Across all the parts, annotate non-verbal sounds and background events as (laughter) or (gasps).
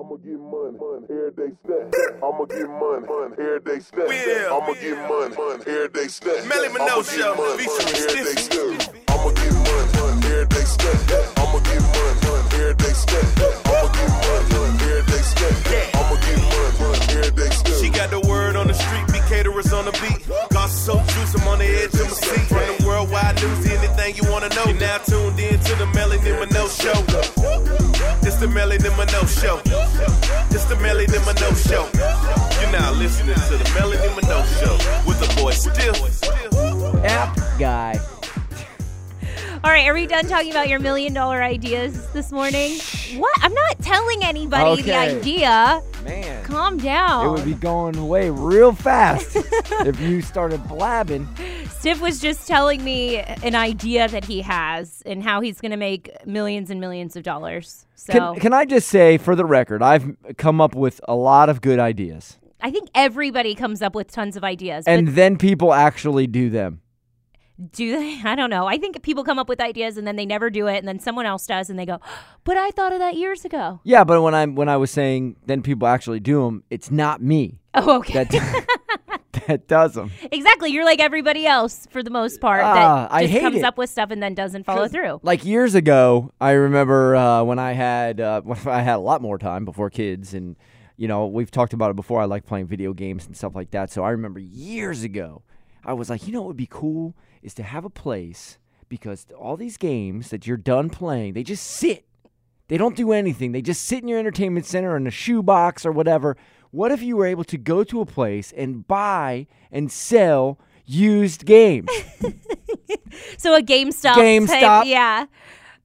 I'ma get money, money, every day snack. I'ma get money, day snack. Will, I'ma get money, money, every day snack. Melly Minogue Show, featuring Stiffy. I'ma get money, money, every day snack. I'ma get money, money, every day snack. I'ma get money, money, every day snack. I'ma get money, money, every day snack. She got the word on the street, be caterers on the beat. Gossip so juice, I'm on the edge of my seat. From the worldwide news, anything you wanna know. It's the Melanie Minogue Show. It's the Melanie Minogue Show. You're now listening to the Melanie Minogue Show with the boy Still. App guy. All right, are we done talking about your million dollar ideas this morning? What? I'm not telling anybody the idea. Man. Calm down. It would be going away real fast (laughs) if you started blabbing. Stiff was just telling me an idea that he has and how he's going to make millions and millions of dollars. So Can, can I just say, for the record, I've come up with a lot of good ideas. I think everybody comes up with tons of ideas. And then people actually do them. do they? (laughs) I don't know. I think people come up with ideas and then they never do it, and then someone else does, and they go, (gasps) "But I thought of that years ago." Yeah, but when I when I was saying then people actually do them, it's not me Oh, okay. that (laughs) (laughs) (laughs) that does them. exactly. You're like everybody else for the most part Ah, that I just comes it. up with stuff and then doesn't follow through. Like years ago, I remember uh, when I had uh, (laughs) when I had a lot more time before kids, and you know we've talked about it before. I like playing video games and stuff like that. So I remember years ago, I was like, you know, what would be cool is to have a place because all these games that you're done playing, they just sit. They don't do anything. They just sit in your entertainment center in a shoebox or whatever. What if you were able to go to a place and buy and sell used games? (laughs) So a GameStop. GameStop. Type, yeah.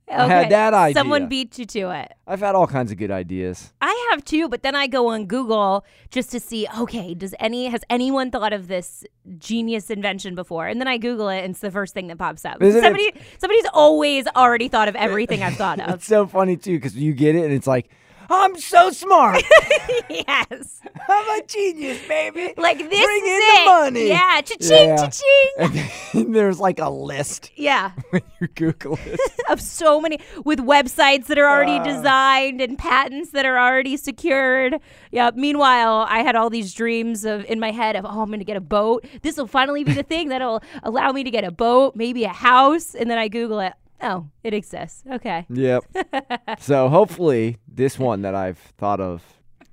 I had Okay. that Someone beat you to it. I've had all kinds of good ideas. I have too, but then I go on Google just to see, okay, does any has anyone thought of this genius invention before? And then I Google it and it's the first thing that pops up. Isn't it- somebody's always already thought of everything I've thought (laughs) of. It's so funny too because you get it and it's like, I'm so smart. (laughs) yes. I'm a genius, baby. Like this Bring is in it. the money. Yeah, cha-ching, Yeah. cha-ching. And there's like a list Yeah. (laughs) when you Google it. (laughs) of so many with websites that are already Ah. designed and patents that are already secured. Yeah. Meanwhile, I had all these dreams of in my head of oh, I'm going to get a boat. This will finally be the thing that'll allow me to get a boat, maybe a house, and then I Google it. Oh, it exists. Okay. Yep. (laughs) so hopefully this one that I've thought of.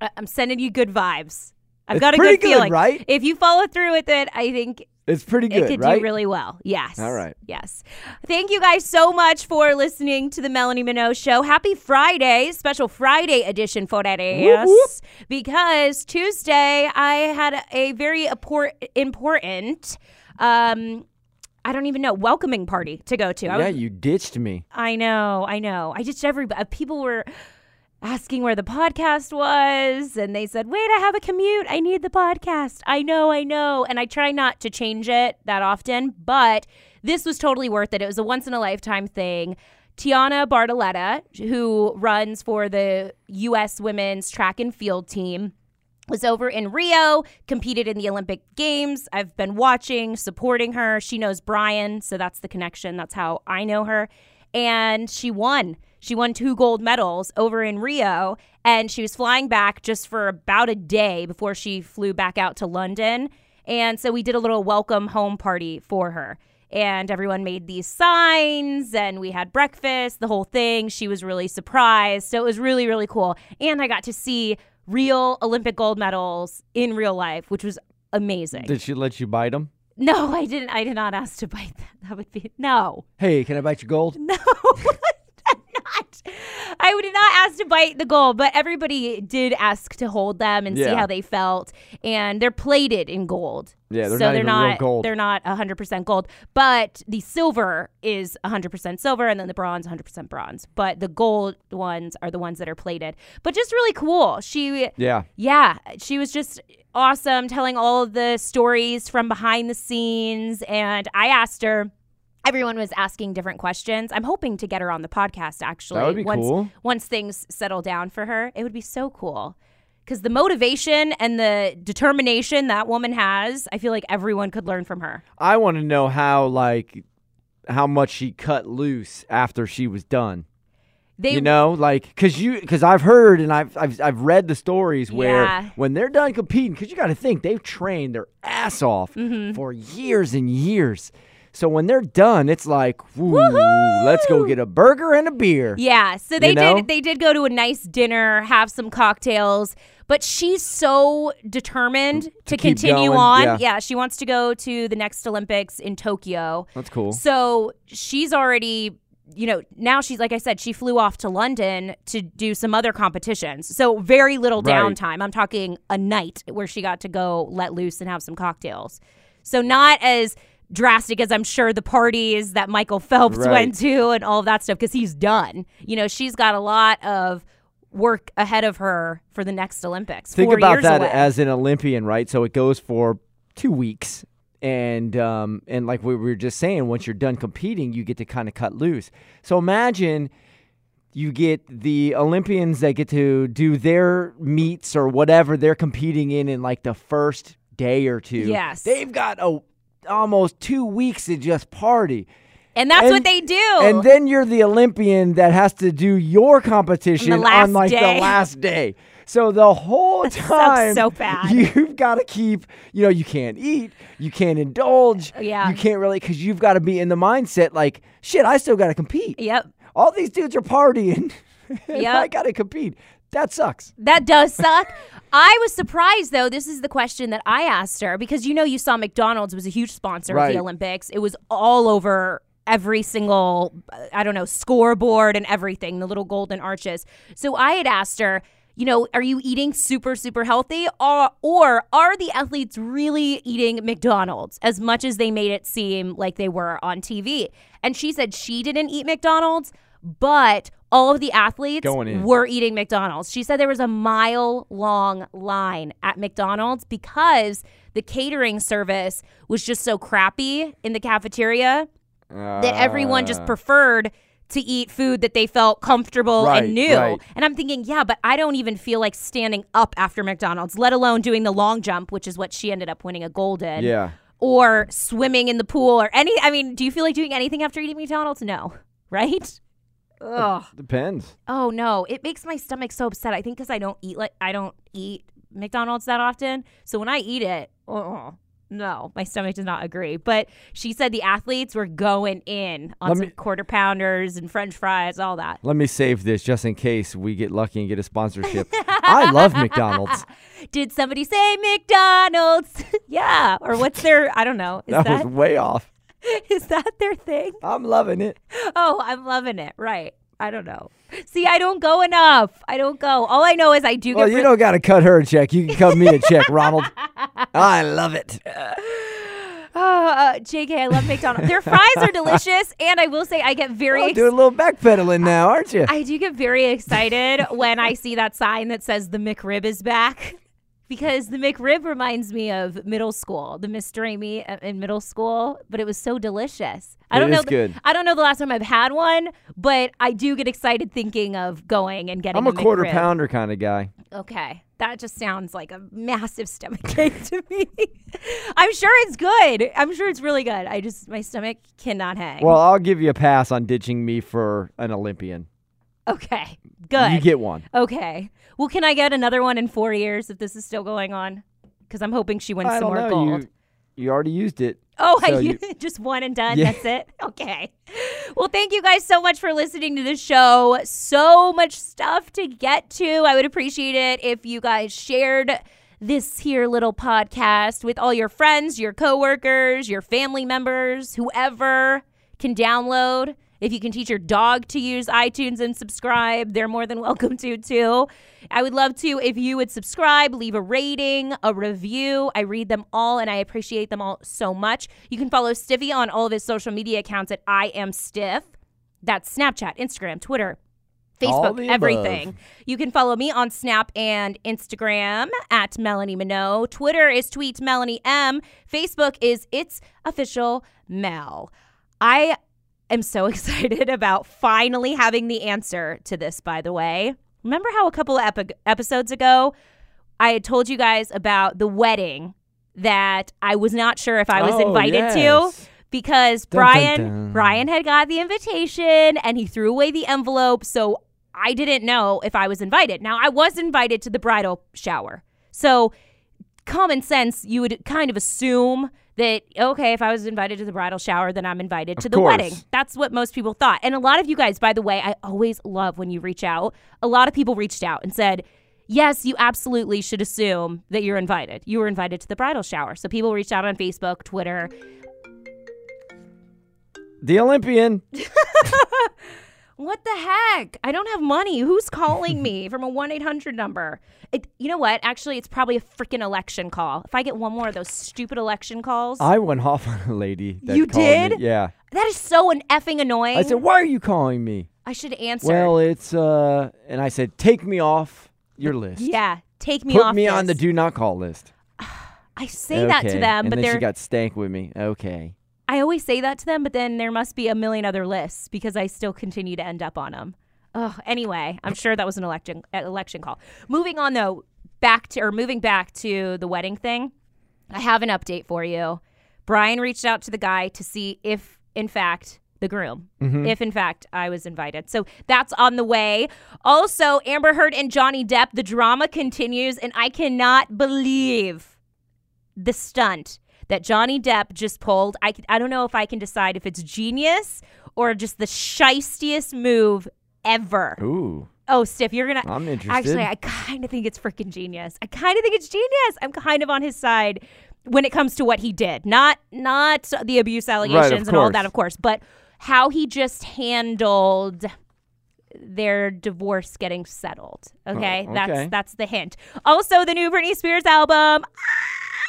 I- I'm sending you good vibes. I've It's got a pretty good good, feeling. right? If you follow through with it, I think It's pretty good, it could right? do really well. Yes. All right. Yes. Thank you guys so much for listening to the Melanie Minogue Show. Happy Friday, special Friday edition for that ass. whoop. Because Tuesday I had a very important, um, I don't even know, welcoming party to go to. I yeah, was- you ditched me. I know, I know. I just everybody. Uh, people were asking where the podcast was, and they said, "Wait, I have a commute. I need the podcast." I know, I know, and I try not to change it that often, but this was totally worth it. It was a once in a lifetime thing. Tianna Bartoletta, who runs for the U.S. women's track and field team, was over in Rio, competed in the Olympic Games. I've been watching, supporting her. She knows Brian, so that's the connection. That's how I know her. And she won. She won two gold medals over in Rio, and she was flying back just for about a day before she flew back out to London. And so we did a little welcome home party for her. And everyone made these signs, and we had breakfast, the whole thing. She was really surprised. So it was really, really cool. And I got to see real Olympic gold medals in real life, which was amazing. Did she let you bite them? no, I didn't. I did not ask to bite (laughs) them. That would be no, Hey, can I bite your gold? (laughs) no. (laughs) Not. I would not ask to bite the gold, but everybody did ask to hold them and see Yeah. how they felt. And they're plated in gold. Yeah, they're so not they're even real not gold. they're not 100% gold, but the silver is 100% silver and then the bronze 100% bronze. But the gold ones are the ones that are plated. But just really cool. She Yeah. yeah, she was just awesome telling all of the stories from behind the scenes. And I asked her, everyone was asking different questions. I'm hoping to get her on the podcast actually. That would be once, cool. Once things settle down for her, it would be so cool. Because the motivation and the determination that woman has, I feel like everyone could learn from her. I want to know how like how much she cut loose after she was done. They you know, like because you because I've heard and I've, I've I've read the stories where Yeah. when they're done competing, because you got to think they've trained their ass off Mm-hmm. for years and years. So when they're done, it's like, let's go get a burger and a beer. Yeah, so they know? did they did go to a nice dinner, have some cocktails, but she's so determined to, keep continue going, on. yeah. she wants to go to the next Olympics in Tokyo. That's cool. So she's already you know, now she's like I said, she flew off to London to do some other competitions. So very little Right. downtime. I'm talking a night where she got to go let loose and have some cocktails. So not as drastic as I'm sure the parties that Michael Phelps Right. went to and all of that stuff because he's done. You know, she's got a lot of work ahead of her for the next Olympics. Think about that away. as an Olympian, right? So it goes for two weeks, and um, and like we were just saying, once you're done competing, you get to kind of cut loose. So imagine you get the Olympians that get to do their meets or whatever they're competing in in like the first day or two. Yes. they've got a almost two weeks to just party. and that's and- what they do. And then you're the Olympian that has to do your competition on like day. the (laughs) last day. So the whole time, so bad. (laughs) you've got to keep. You know, you can't eat, you can't indulge, Yeah. you can't really because you've got to be in the mindset like, shit, I still got to compete. yep. All these dudes are partying, (laughs) Yep. I got to compete. That sucks. That does suck. I was surprised though. This is the question that I asked her because you know you saw McDonald's was a huge sponsor of the Olympics. It was all over every single I don't know scoreboard and everything, the little golden arches. So I had asked her, you know, are you eating super super healthy or or are the athletes really eating McDonald's as much as they made it seem like they were on TV? And she said she didn't eat McDonald's, but all of the athletes were eating McDonald's. She said there was a mile long line at McDonald's because the catering service was just so crappy in the cafeteria that everyone just ah. preferred to eat food that they felt comfortable Right, and knew. right. And I'm thinking, yeah, but I don't even feel like standing up after McDonald's, let alone doing the long jump, which is what she ended up winning a gold in. Yeah. Or swimming in the pool or any I mean, do you feel like doing anything after eating McDonald's? No. (laughs) Right? Ugh. Depends. Oh no, it makes my stomach so upset. I think because I don't eat like I don't eat McDonald's that often. So when I eat it, oh no, my stomach does not agree. But she said the athletes were going in on Let some me- quarter pounders and French fries, all that. Let me save this just in case we get lucky and get a sponsorship. I love McDonald's. (laughs) Did somebody say McDonald's? (laughs) yeah, or what's their? I don't know. Is That, that was way off. (laughs) is that their thing? I'm loving it. Oh, I'm loving it. Right. I don't know. See, I don't go enough. I don't go. All I know is I do Well, you re- don't got to cut her a check. You can cut me a check, Ronald. (laughs) I love it. (sighs) Oh, uh, JK, I love McDonald's. Their fries are (laughs) delicious, and I will say I get very ex- doing a little backpedaling now, aren't you? I do get very excited when I see that sign that says the McRib is back. Because the McRib reminds me of middle school, the Mr. Amy uh, in middle school, but it was so delicious. I It don't know. the- good. I don't know the last time I've had one, but I do get excited thinking of going and getting. I'm a quarter McRib. pounder kind of guy. Okay. That just sounds like a massive stomach (laughs) ache to me. I'm sure it's good. I'm sure it's really good. I just, my stomach cannot hang. Well, I'll give you a pass on ditching me for an Olympian. Okay. Good. You get one. okay. Well, can I get another one in four years if this is still going on? Because I'm hoping she wins I some more know. gold. You, you already used it. Oh, So I you- (laughs) just one and done. Yeah. That's it. Okay. Well, thank you guys so much for listening to the show. So much stuff to get to. I would appreciate it if you guys shared this here little podcast with all your friends, your coworkers, your family members, whoever can download. If you can teach your dog to use iTunes and subscribe, they're more than welcome to too. I would love to if you would subscribe, leave a rating, a review. I read them all and I appreciate them all so much. You can follow Stiffy on all of his social media accounts at I am Stiff. That's Snapchat, Instagram, Twitter, Facebook, everything. above. You can follow me on Snap and Instagram at Melanie Minogue. Twitter is tweet Melanie M. Facebook is It's Official Mel. I am so (laughs) excited about finally having the answer to this, by the way. Remember how a couple of epi- episodes ago I had told you guys about the wedding that I was not sure if I was Oh, invited to? yes. because Dun, dun, Brian dun. Brian had got the invitation and he threw away the envelope. So I didn't know if I was invited. Now, I was invited to the bridal shower. So, common sense, you would kind of assume that, okay, if I was invited to the bridal shower, then I'm invited to the course. wedding. That's what most people thought. And a lot of you guys, by the way, I always love when you reach out. A lot of people reached out and said, Yes, you absolutely should assume that you're invited. You were invited to the bridal shower. So people reached out on Facebook, Twitter. The Olympian. (laughs) What the heck? I don't have money. Who's calling me (laughs) from a 1 800 number? It, you know what? Actually, it's probably a freaking election call. If I get one more of those stupid election calls, I went off on a lady. That You did? Me. Yeah. that is so an effing annoying. I said, "Why are you calling me?" I should answer. Well, it's uh, and I said, "Take me off your list. yeah, take me Put off Put me on the do not call list." (sighs) I say that to them, and but then they're she got stank with me. Okay. I always say that to them, but then there must be a million other lists because I still continue to end up on them. Oh, anyway, I'm sure that was an election uh, election call. Moving on though, back to or moving back to the wedding thing. I have an update for you. Brian reached out to the guy to see if, in fact, the groom, if in fact I was invited. So that's on the way. Also, Amber Heard and Johnny Depp, the drama continues, and I cannot believe the stunt that Johnny Depp just pulled. I, I don't know if I can decide if it's genius or just the shystiest move ever. Ooh, Oh, Stiff, you're gonna. I'm interested. Actually, I kind of think it's freaking genius. I kind of think it's genius. I'm kind of on his side when it comes to what he did. Not not the abuse allegations and all that, of course, but how he just handled their divorce getting settled. Okay, Oh, that's that's the hint. Also, the new Britney Spears album. ah,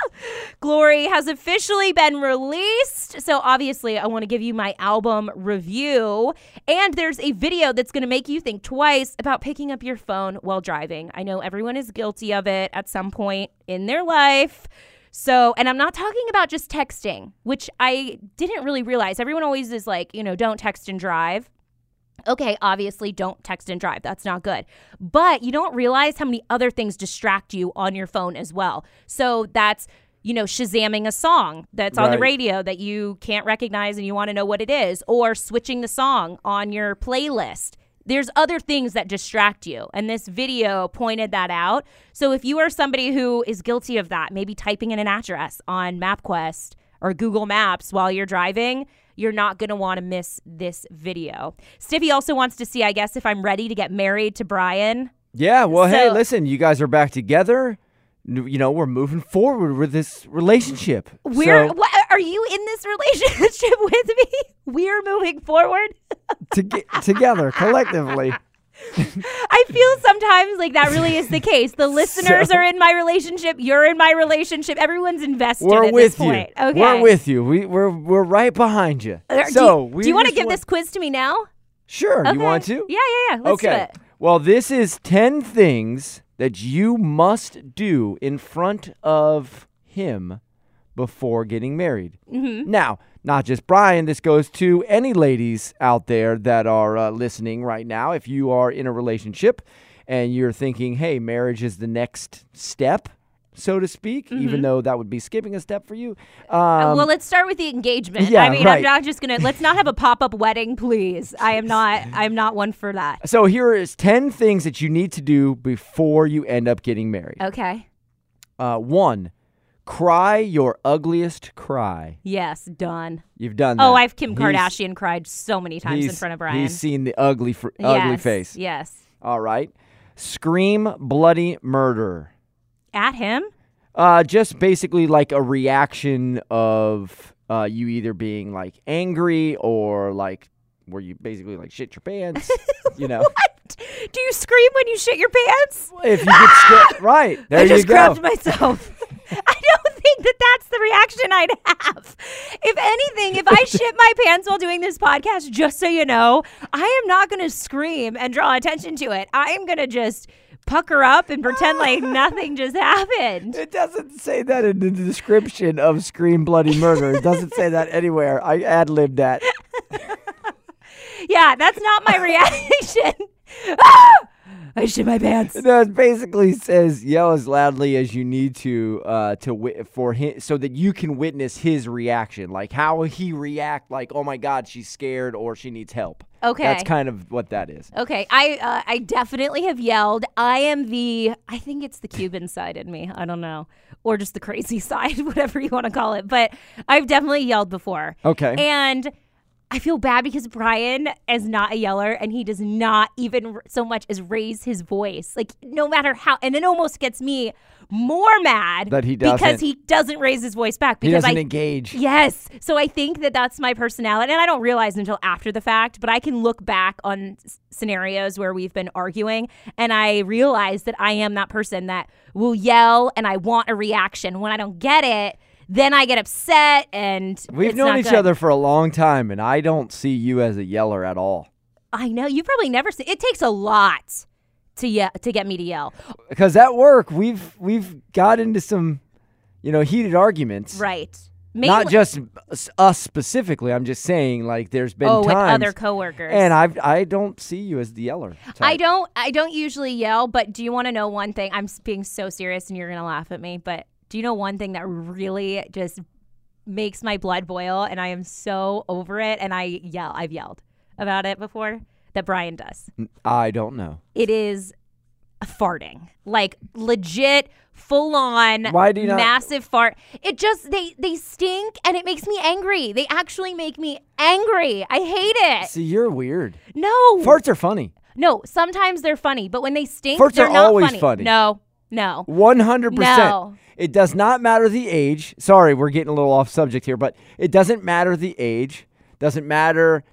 (laughs) Glory has officially been released. So, obviously, I want to give you my album review. And there's a video that's going to make you think twice about picking up your phone while driving. I know everyone is guilty of it at some point in their life. So, and I'm not talking about just texting, which I didn't really realize. Everyone always is like, you know, don't text and drive. Okay, obviously, don't text and drive. That's not good. But you don't realize how many other things distract you on your phone as well. So that's, you know, Shazamming a song that's on the radio that you can't recognize and you want to know what it is, or switching the song on your playlist. There's other things that distract you. And this video pointed that out. So if you are somebody who is guilty of that, maybe typing in an address on MapQuest or Google Maps while you're driving, you're not going to want to miss this video. Stiffy also wants to see, I guess, if I'm ready to get married to Brian. Yeah, well, hey, listen, you guys are back together. You know, we're moving forward with this relationship. We're so, what, are you in this (laughs) relationship with me? We're moving forward. to- together, collectively. (laughs) I feel sometimes like that really is the case. The (laughs) listeners So- are in my relationship. You're in my relationship. Everyone's invested We're at with this you. point. Okay. We're with you. We, we're we're right behind you. Uh, do So you, we do you want to give want- this quiz to me now? Sure. Okay. You want to? Yeah, yeah, yeah. Let's do okay. it. Well, this is 10 things that you must do in front of him before getting married. Mm-hmm. Now, not just Brian, this goes to any ladies out there that are uh, listening right now. If you are in a relationship and you're thinking, hey, marriage is the next step, so to speak, even though that would be skipping a step for you. Um, Uh, well, let's start with the engagement. yeah, I mean, I'm not just gonna. Let's not have a (laughs) pop-up wedding, please. I am not. I'm not one for that. so here is 10 things that you need to do before you end up getting married. Okay. Uh, one, cry your ugliest cry. Yes, done. You've done that. Oh, I've Kim He's- Kardashian cried so many times in he's- front of Brian. He's seen the ugly, fr- ugly Yes, face. Yes. All right. Scream bloody murder. At him. Uh, just basically like a reaction of uh, you either being like angry or like where you basically like shit your pants. (laughs) you know, Do you scream when you shit your pants? if you get scared, (laughs) right there I you just go. grabbed myself. (laughs) Think that that's the reaction I'd have. If anything, if I shit my pants while doing this podcast, just so you know, I am not going to scream and draw attention to it. I am going to just pucker up and pretend like (laughs) nothing just happened. It doesn't say that in the description of Scream Bloody Murder. It doesn't say that anywhere. I ad libbed that. (laughs) Yeah, that's not my (laughs) reaction. (laughs) I shit my pants. No, it basically says yell as loudly as you need to uh, to for him so that you can witness his reaction, like how he react, like oh my god, she's scared or she needs help. Okay. That's kind of what that is. Okay, I uh, I definitely have yelled. I am the I think it's the Cuban side in me. I don't know, or just the crazy (laughs) side, whatever you want to call it. But I've definitely yelled before. Okay. and I feel bad because Brian is not a yeller, and he does not even so much as raise his voice. Like no matter how, and it almost gets me more mad That he because doesn't- he doesn't raise his voice back He because doesn't I engage. Yes. So I think that that's my personality. And I don't realize until after the fact, but I can look back on s- scenarios where we've been arguing and I realize that I am that person that will yell and I want a reaction. When I don't get it, then I get upset and We've known each good. other for a long time, and I don't see you as a yeller at all. I know. You probably never see it takes a lot to ye- to get me to yell. Because at work, we've we've got into some, you know, heated arguments. Right. Not just us- specifically. I'm just saying, like, there's been oh, with times, other coworkers. and I I don't see you as the yeller. I don't I don't usually yell, but do you want to know one thing? I'm being so serious and you're to laugh at me, but do you know one thing that really just makes my blood boil and I am so over it and I yell. I've yelled about it before that Brian does. I don't know. It is farting. Like legit full on Why do you not- massive fart. It just they they stink and it makes me angry. They actually make me angry. I hate it. See, you're weird. No. Farts are funny. No, sometimes they're funny, but when they stink, Farts they're are not always funny. funny. No, no. One hundred No. percent. It does not matter the age. Sorry, we're getting a little off subject here, but it doesn't matter the age. Doesn't matter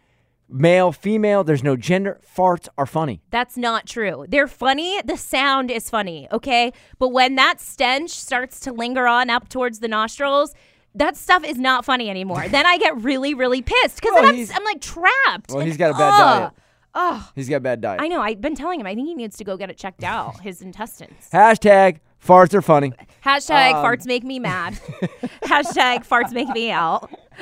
male, female. There's no gender. Farts are funny. That's not true. They're funny. The sound is funny, okay? But when that stench starts to linger on up towards the nostrils, that stuff is not funny anymore. (laughs) then I get really, really pissed because Well, then I'm, I'm like trapped. Well, and- he's got a bad Ugh. diet. Oh, He's got a bad diet. I know. I've been telling him. I think he needs to go get it checked out. His intestines. (laughs) Hashtag farts are funny. Hashtag Um, farts make me (laughs) mad. Hashtag farts make me out. (laughs)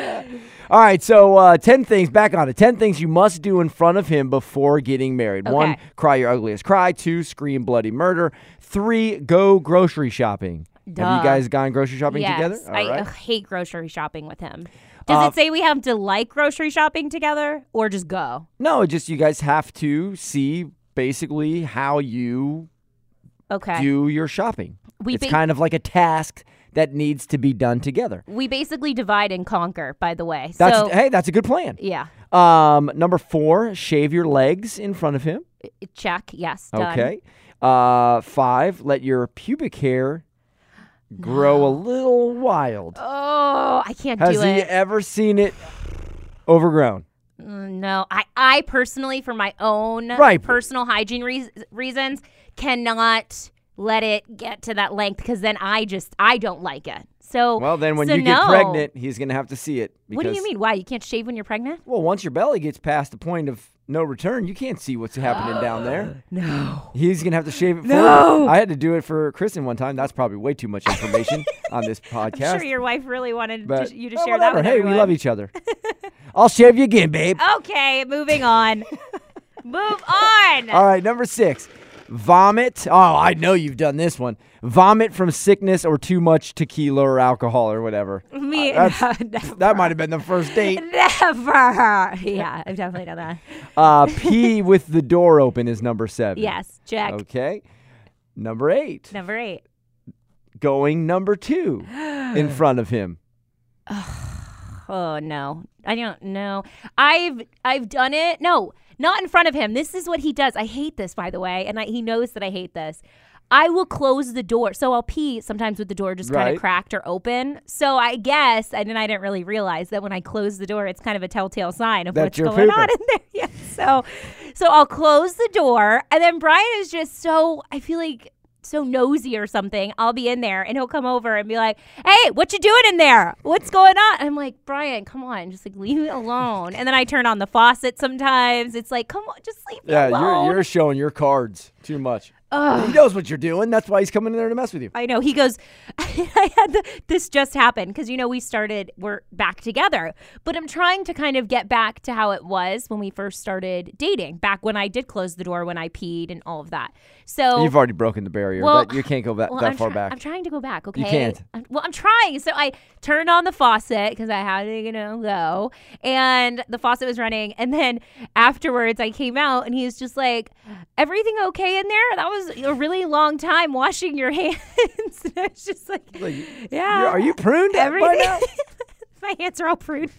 All right, so uh, 10 things, back on it. 10 things you must do in front of him before getting married. One, cry your ugliest cry. Two, scream bloody murder. Three, go grocery shopping. Have you guys gone grocery shopping yes, together? All I right. ugh, hate grocery shopping with him. Does Uh, it say we have to like grocery shopping together or just go? No, just you guys have to see basically how you Okay. do your shopping. We it's ba- kind of like a task that needs to be done together. we basically divide and conquer, by the way. That's so, hey, that's a good plan. yeah. Um, number four, shave your legs in front of him. Check. Yes. Done. Okay. Uh, five, let your pubic hair grow a little wild. Oh, I can't Has do he it. ever seen it overgrown? Mm, No, I, I personally, for my own Right. personal hygiene reas reasons, cannot let it get to that length because then I just I don't like it. So Well, then when so you get no. pregnant, he's gonna have to see it. what do you mean? Why you can't shave when you're pregnant? Well, once your belly gets past the point of no return, you can't see what's happening down there. No. He's gonna have to shave it. for No. I had to do it for Kristen one time. That's probably way too much information (laughs) on this podcast. I'm sure your wife really wanted but to, you to oh, share whatever. that with Hey, we love each other. (laughs) I'll shave you again, babe. Okay, moving on. (laughs) Move on. All right, number six. Vomit. Oh, I know you've done this one. Vomit from sickness or too much tequila or alcohol or whatever. Me, that's- (laughs) never. That might have been the first date. (laughs) Never. Yeah, I've definitely done that. Uh, (laughs) pee with the door open is number seven. Yes, check. Okay. Number eight. Number eight. Going number two in (gasps) front of him. Oh no, I don't know. I've I've done it. No, not in front of him. This is what he does. I hate this, by the way, and I, he knows that I hate this. I will close the door, so I'll pee sometimes with the door just kind Right. of cracked or open. So I guess, and then I didn't really realize that when I close the door, it's kind of a telltale sign of That what's you're going on in there. (laughs) Yeah. So, so I'll close the door, and then Brian is just so. I feel like so nosy or something, I'll be in there and he'll come over and be like, "Hey, what you doing in there? What's going on?" I'm like, "Brian, come on, just like leave me alone." And then I turn on the faucet sometimes. It's like, "Come on, just leave me Yeah, alone." you're, you're showing your cards too much. Ugh. He knows what you're doing. That's why he's coming in there to mess with you. I know. He goes, (laughs) I had the, this just happened because, you know, we started, we're back together. But I'm trying to kind of get back to how it was when we first started dating, back when I did close the door when I peed and all of that. So You've already broken the barrier. Well- that, you can't go back well, that I'm far try- back. I'm trying to go back. Okay, You can't. I'm- well, I'm trying. So I turned on the faucet because I had to, you know, go, and the faucet was running. And then afterwards, I came out, and he was just like, "Everything okay in there? That was a really long time washing your (laughs) hands." (laughs) and I was just like, Like, "Yeah, You're- you pruned everything?" (laughs) My hands are all pruned.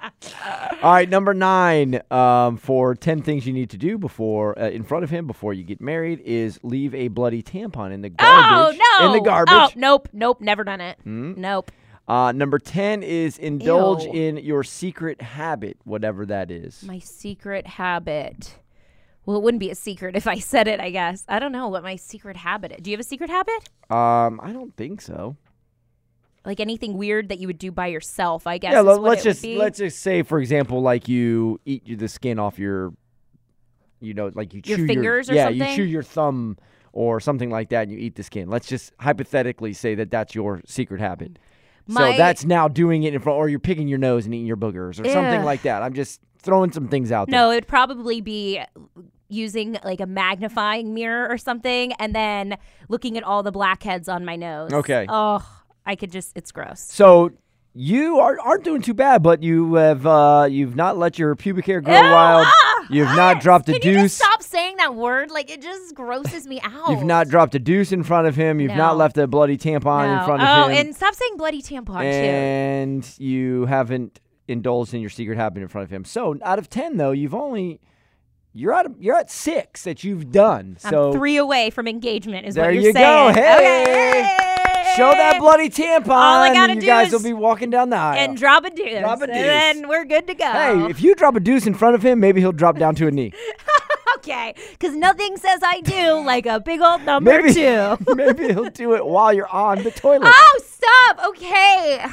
All right, number nine um, for 10 things you need to do before uh, in front of him before you get married is leave a bloody tampon in the garbage. oh no! In the garbage. Oh nope, nope, never done it. Nope. Uh, number 10 is indulge Ew. in your secret habit, whatever that is. My secret habit. Well, it wouldn't be a secret if I said it, I guess. I don't know what my secret habit is. Do you have a secret habit? Um, I don't think so. Like anything weird that you would do by yourself, I guess. yeah, is let, what us it would just let's just say for example like you eat the skin off your you know, like you Your chew fingers or yeah, you chew your thumb or something like that and you eat the skin. Let's just hypothetically say that that's your secret habit. My- so that's now doing it in front or you're picking your nose and eating your boogers or something like that. I'm just throwing some things out there. No, it would probably be using like a magnifying mirror or something and then looking at all the blackheads on my nose. Okay. Oh, I could just, it's gross. So you are, aren't doing too bad, but you have uh, you've not let your pubic hair grow Ew, wild. ah, You've ah, not dropped a deuce. stop saying that word? Like it just grosses me (laughs) out. You've not dropped a deuce in front of him. You've not left a bloody tampon No. in front oh, of him. Oh, and stop saying bloody tampon too. and you haven't indulged in your secret habit in front of him. So out of ten, though, you've only you're at you're at six that you've done. So I'm three away from engagement, is there what you're you go. Hey, Okay. show that bloody tampon. All I gotta and do you guys is- will be walking down the aisle. and drop a deuce. Drop a deuce. And then we're good to go. hey, if you drop a deuce in front of him, maybe he'll drop down to a knee. (laughs) okay. Because nothing says I do like a big old number Maybe two. (laughs) maybe he'll do it while you're on the toilet. Oh, stop. Okay.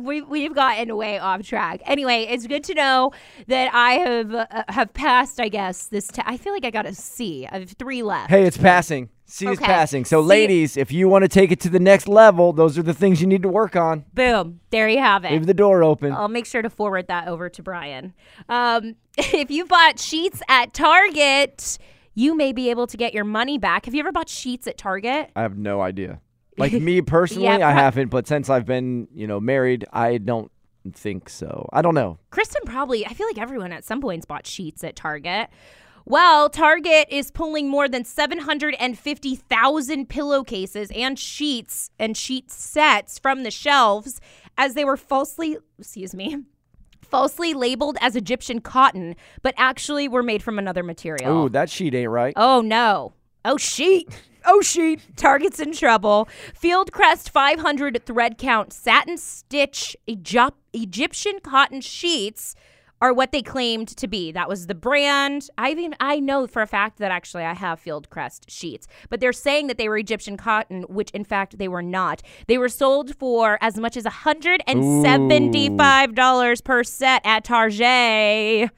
We, we've gotten way off track. Anyway, it's good to know that I have uh, have passed, I guess, this. Te- I feel like I got a C. I have three left. Hey, it's passing. C is Okay. passing. So, C- ladies, if you want to take it to the next level, those are the things you need to work on. Boom. There you have it. Leave the door open. I'll make sure to forward that over to Brian. Um, (laughs) if you bought sheets at Target, you may be able to get your money back. Have you ever bought sheets at Target? I have no idea. Like me (laughs) personally, Yeah, I pro- haven't, but since I've been, you know, married, I don't think so. I don't know. Kristen probably, I feel like everyone at some points bought sheets at Target. Well, Target is pulling more than 750,000 pillowcases and sheets and sheet sets from the shelves as they were falsely, excuse me, falsely labeled as Egyptian cotton, but actually were made from another material. Ooh, that sheet ain't right. Oh no. Oh sheet. Oh sheet. Target's in trouble. Fieldcrest 500 thread count satin stitch Egyp- Egyptian cotton sheets are what they claimed to be. That was the brand. I even I know for a fact that actually I have Fieldcrest sheets, but they're saying that they were Egyptian cotton, which in fact they were not. They were sold for as much as $175 per set at Target.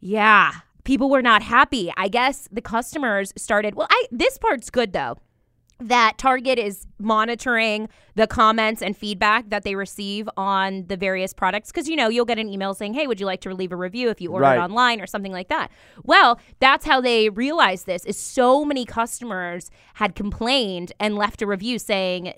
Yeah, people were not happy. I guess the customers started. Well, I this part's good though. That Target is monitoring the comments and feedback that they receive on the various products because you know you'll get an email saying, "Hey, would you like to leave a review if you ordered Right. online or something like that?" Well, that's how they realized this. Is so many customers had complained and left a review saying,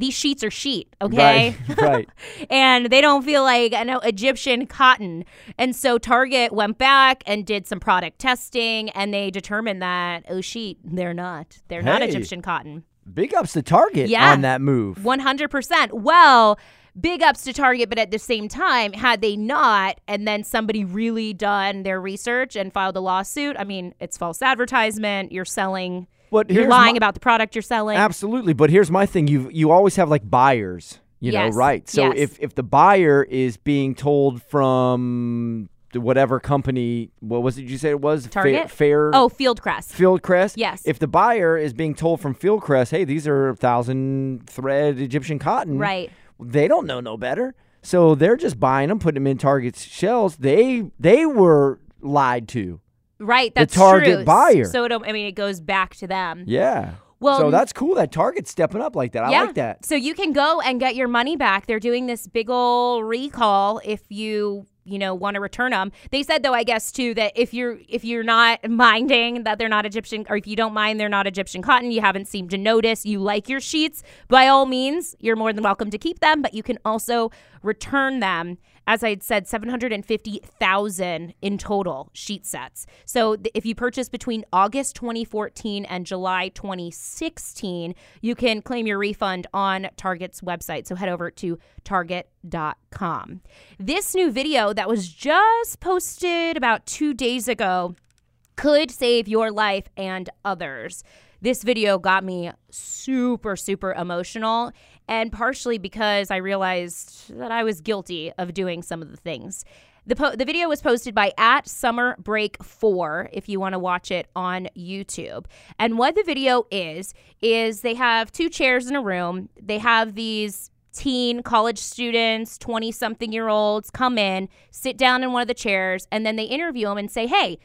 "These sheets are sheet, okay?" (laughs) Right, right. (laughs) and they don't feel like I know Egyptian cotton. And so Target went back and did some product testing, and they determined that oh sheet, they're not, they're not Egyptian cotton. Big ups to Target Yeah. on that move. One hundred percent. Well. Big ups to Target, but at the same time, had they not, and then somebody really done their research and filed a lawsuit, I mean, it's false advertisement. You're selling, But you're lying my- about the product you're selling. Absolutely, but here's my thing: you you always have like buyers, you know, right? So yes. if if the buyer is being told from whatever company, what was it you said it was? Target? Fair. oh, Fieldcrest. Fieldcrest. Yes. If the buyer is being told from Fieldcrest, hey, these are thousand thread Egyptian cotton, Right. They don't know no better, so they're just buying them, putting them in Target's shelves. They they were lied to. Right, The that's Target true. buyer. So it, I mean, it goes back to them. Yeah. Well, so that's cool that Target's stepping up like that. I like that. So you can go and get your money back. They're doing this big ol' recall if you you know, want to return them. They said though, I guess too, that if you're if you're not (laughs) minding that they're not Egyptian, or if you don't mind they're not Egyptian cotton, you haven't seemed to notice, you like your sheets, by all means, you're more than welcome to keep them. But you can also return them. As I had said, 750,000 in total sheet sets. So th- if you purchase between August 2014 and July 2016, you can claim your refund on Target's website. So head over to target.com. This new video that was just posted about two days ago could save your life and others. This video got me super, super emotional, and partially because I realized that I was guilty of doing some of the things. The, po- the video was posted by at Summer Break 4 if you want to watch it on YouTube. And what the video is, is they have two chairs in a room. They have these teen college students, 20 something year olds come in, sit down in one of the chairs, and then they interview them and say, Hey,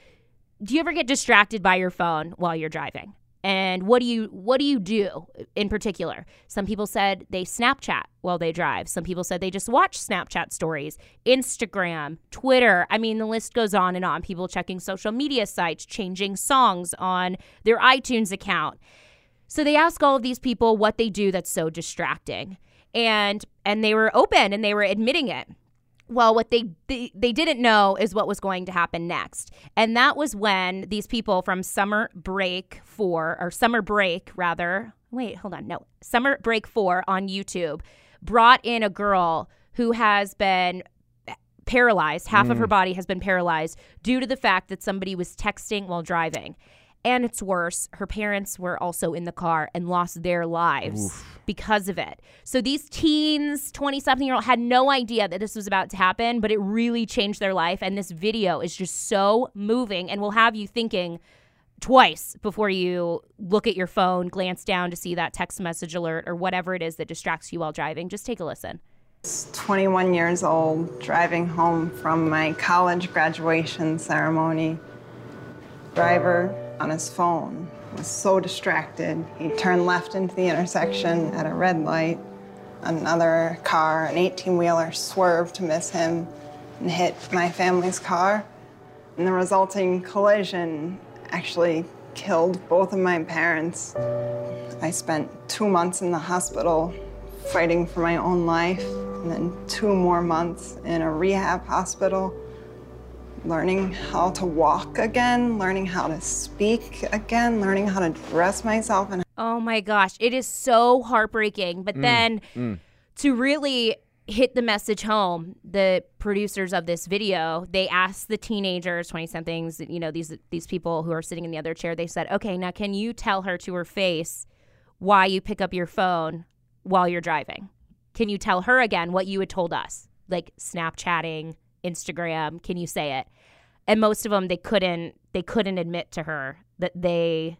do you ever get distracted by your phone while you're driving? And what do you what do you do in particular? Some people said they Snapchat while they drive. Some people said they just watch Snapchat stories, Instagram, Twitter. I mean, the list goes on and on. People checking social media sites, changing songs on their iTunes account. So they ask all of these people what they do that's so distracting. And and they were open and they were admitting it. Well, what they, they they didn't know is what was going to happen next, and that was when these people from Summer Break Four or Summer Break rather. Wait, hold on, no, Summer Break Four on YouTube brought in a girl who has been paralyzed. Half of her mm. body has been paralyzed due to the fact that somebody was texting while driving. And it's worse, her parents were also in the car and lost their lives because of it. So these teens, 20 something year old, had no idea that this was about to happen, but it really changed their life. And this video is just so moving and will have you thinking twice before you look at your phone, glance down to see that text message alert or whatever it is that distracts you while driving. Just take a listen. 21 years old, driving home from my college graduation ceremony. Driver on his phone was so distracted. He turned left into the intersection at a red light. Another car, an 18 wheeler, swerved to miss him and hit my family's car. And the resulting collision actually killed both of my parents. I spent two months in the hospital fighting for my own life, and then two more months in a rehab hospital, learning how to walk again, learning how to speak again, learning how to dress myself and Oh my gosh, it is so heartbreaking. But mm, then mm. to really hit the message home, the producers of this video, they asked the teenagers, 20 somethings, you know, these these people who are sitting in the other chair, they said, "Okay, now can you tell her to her face why you pick up your phone while you're driving? Can you tell her again what you had told us? Like Snapchatting, Instagram, can you say it?" And most of them they couldn't they couldn't admit to her that they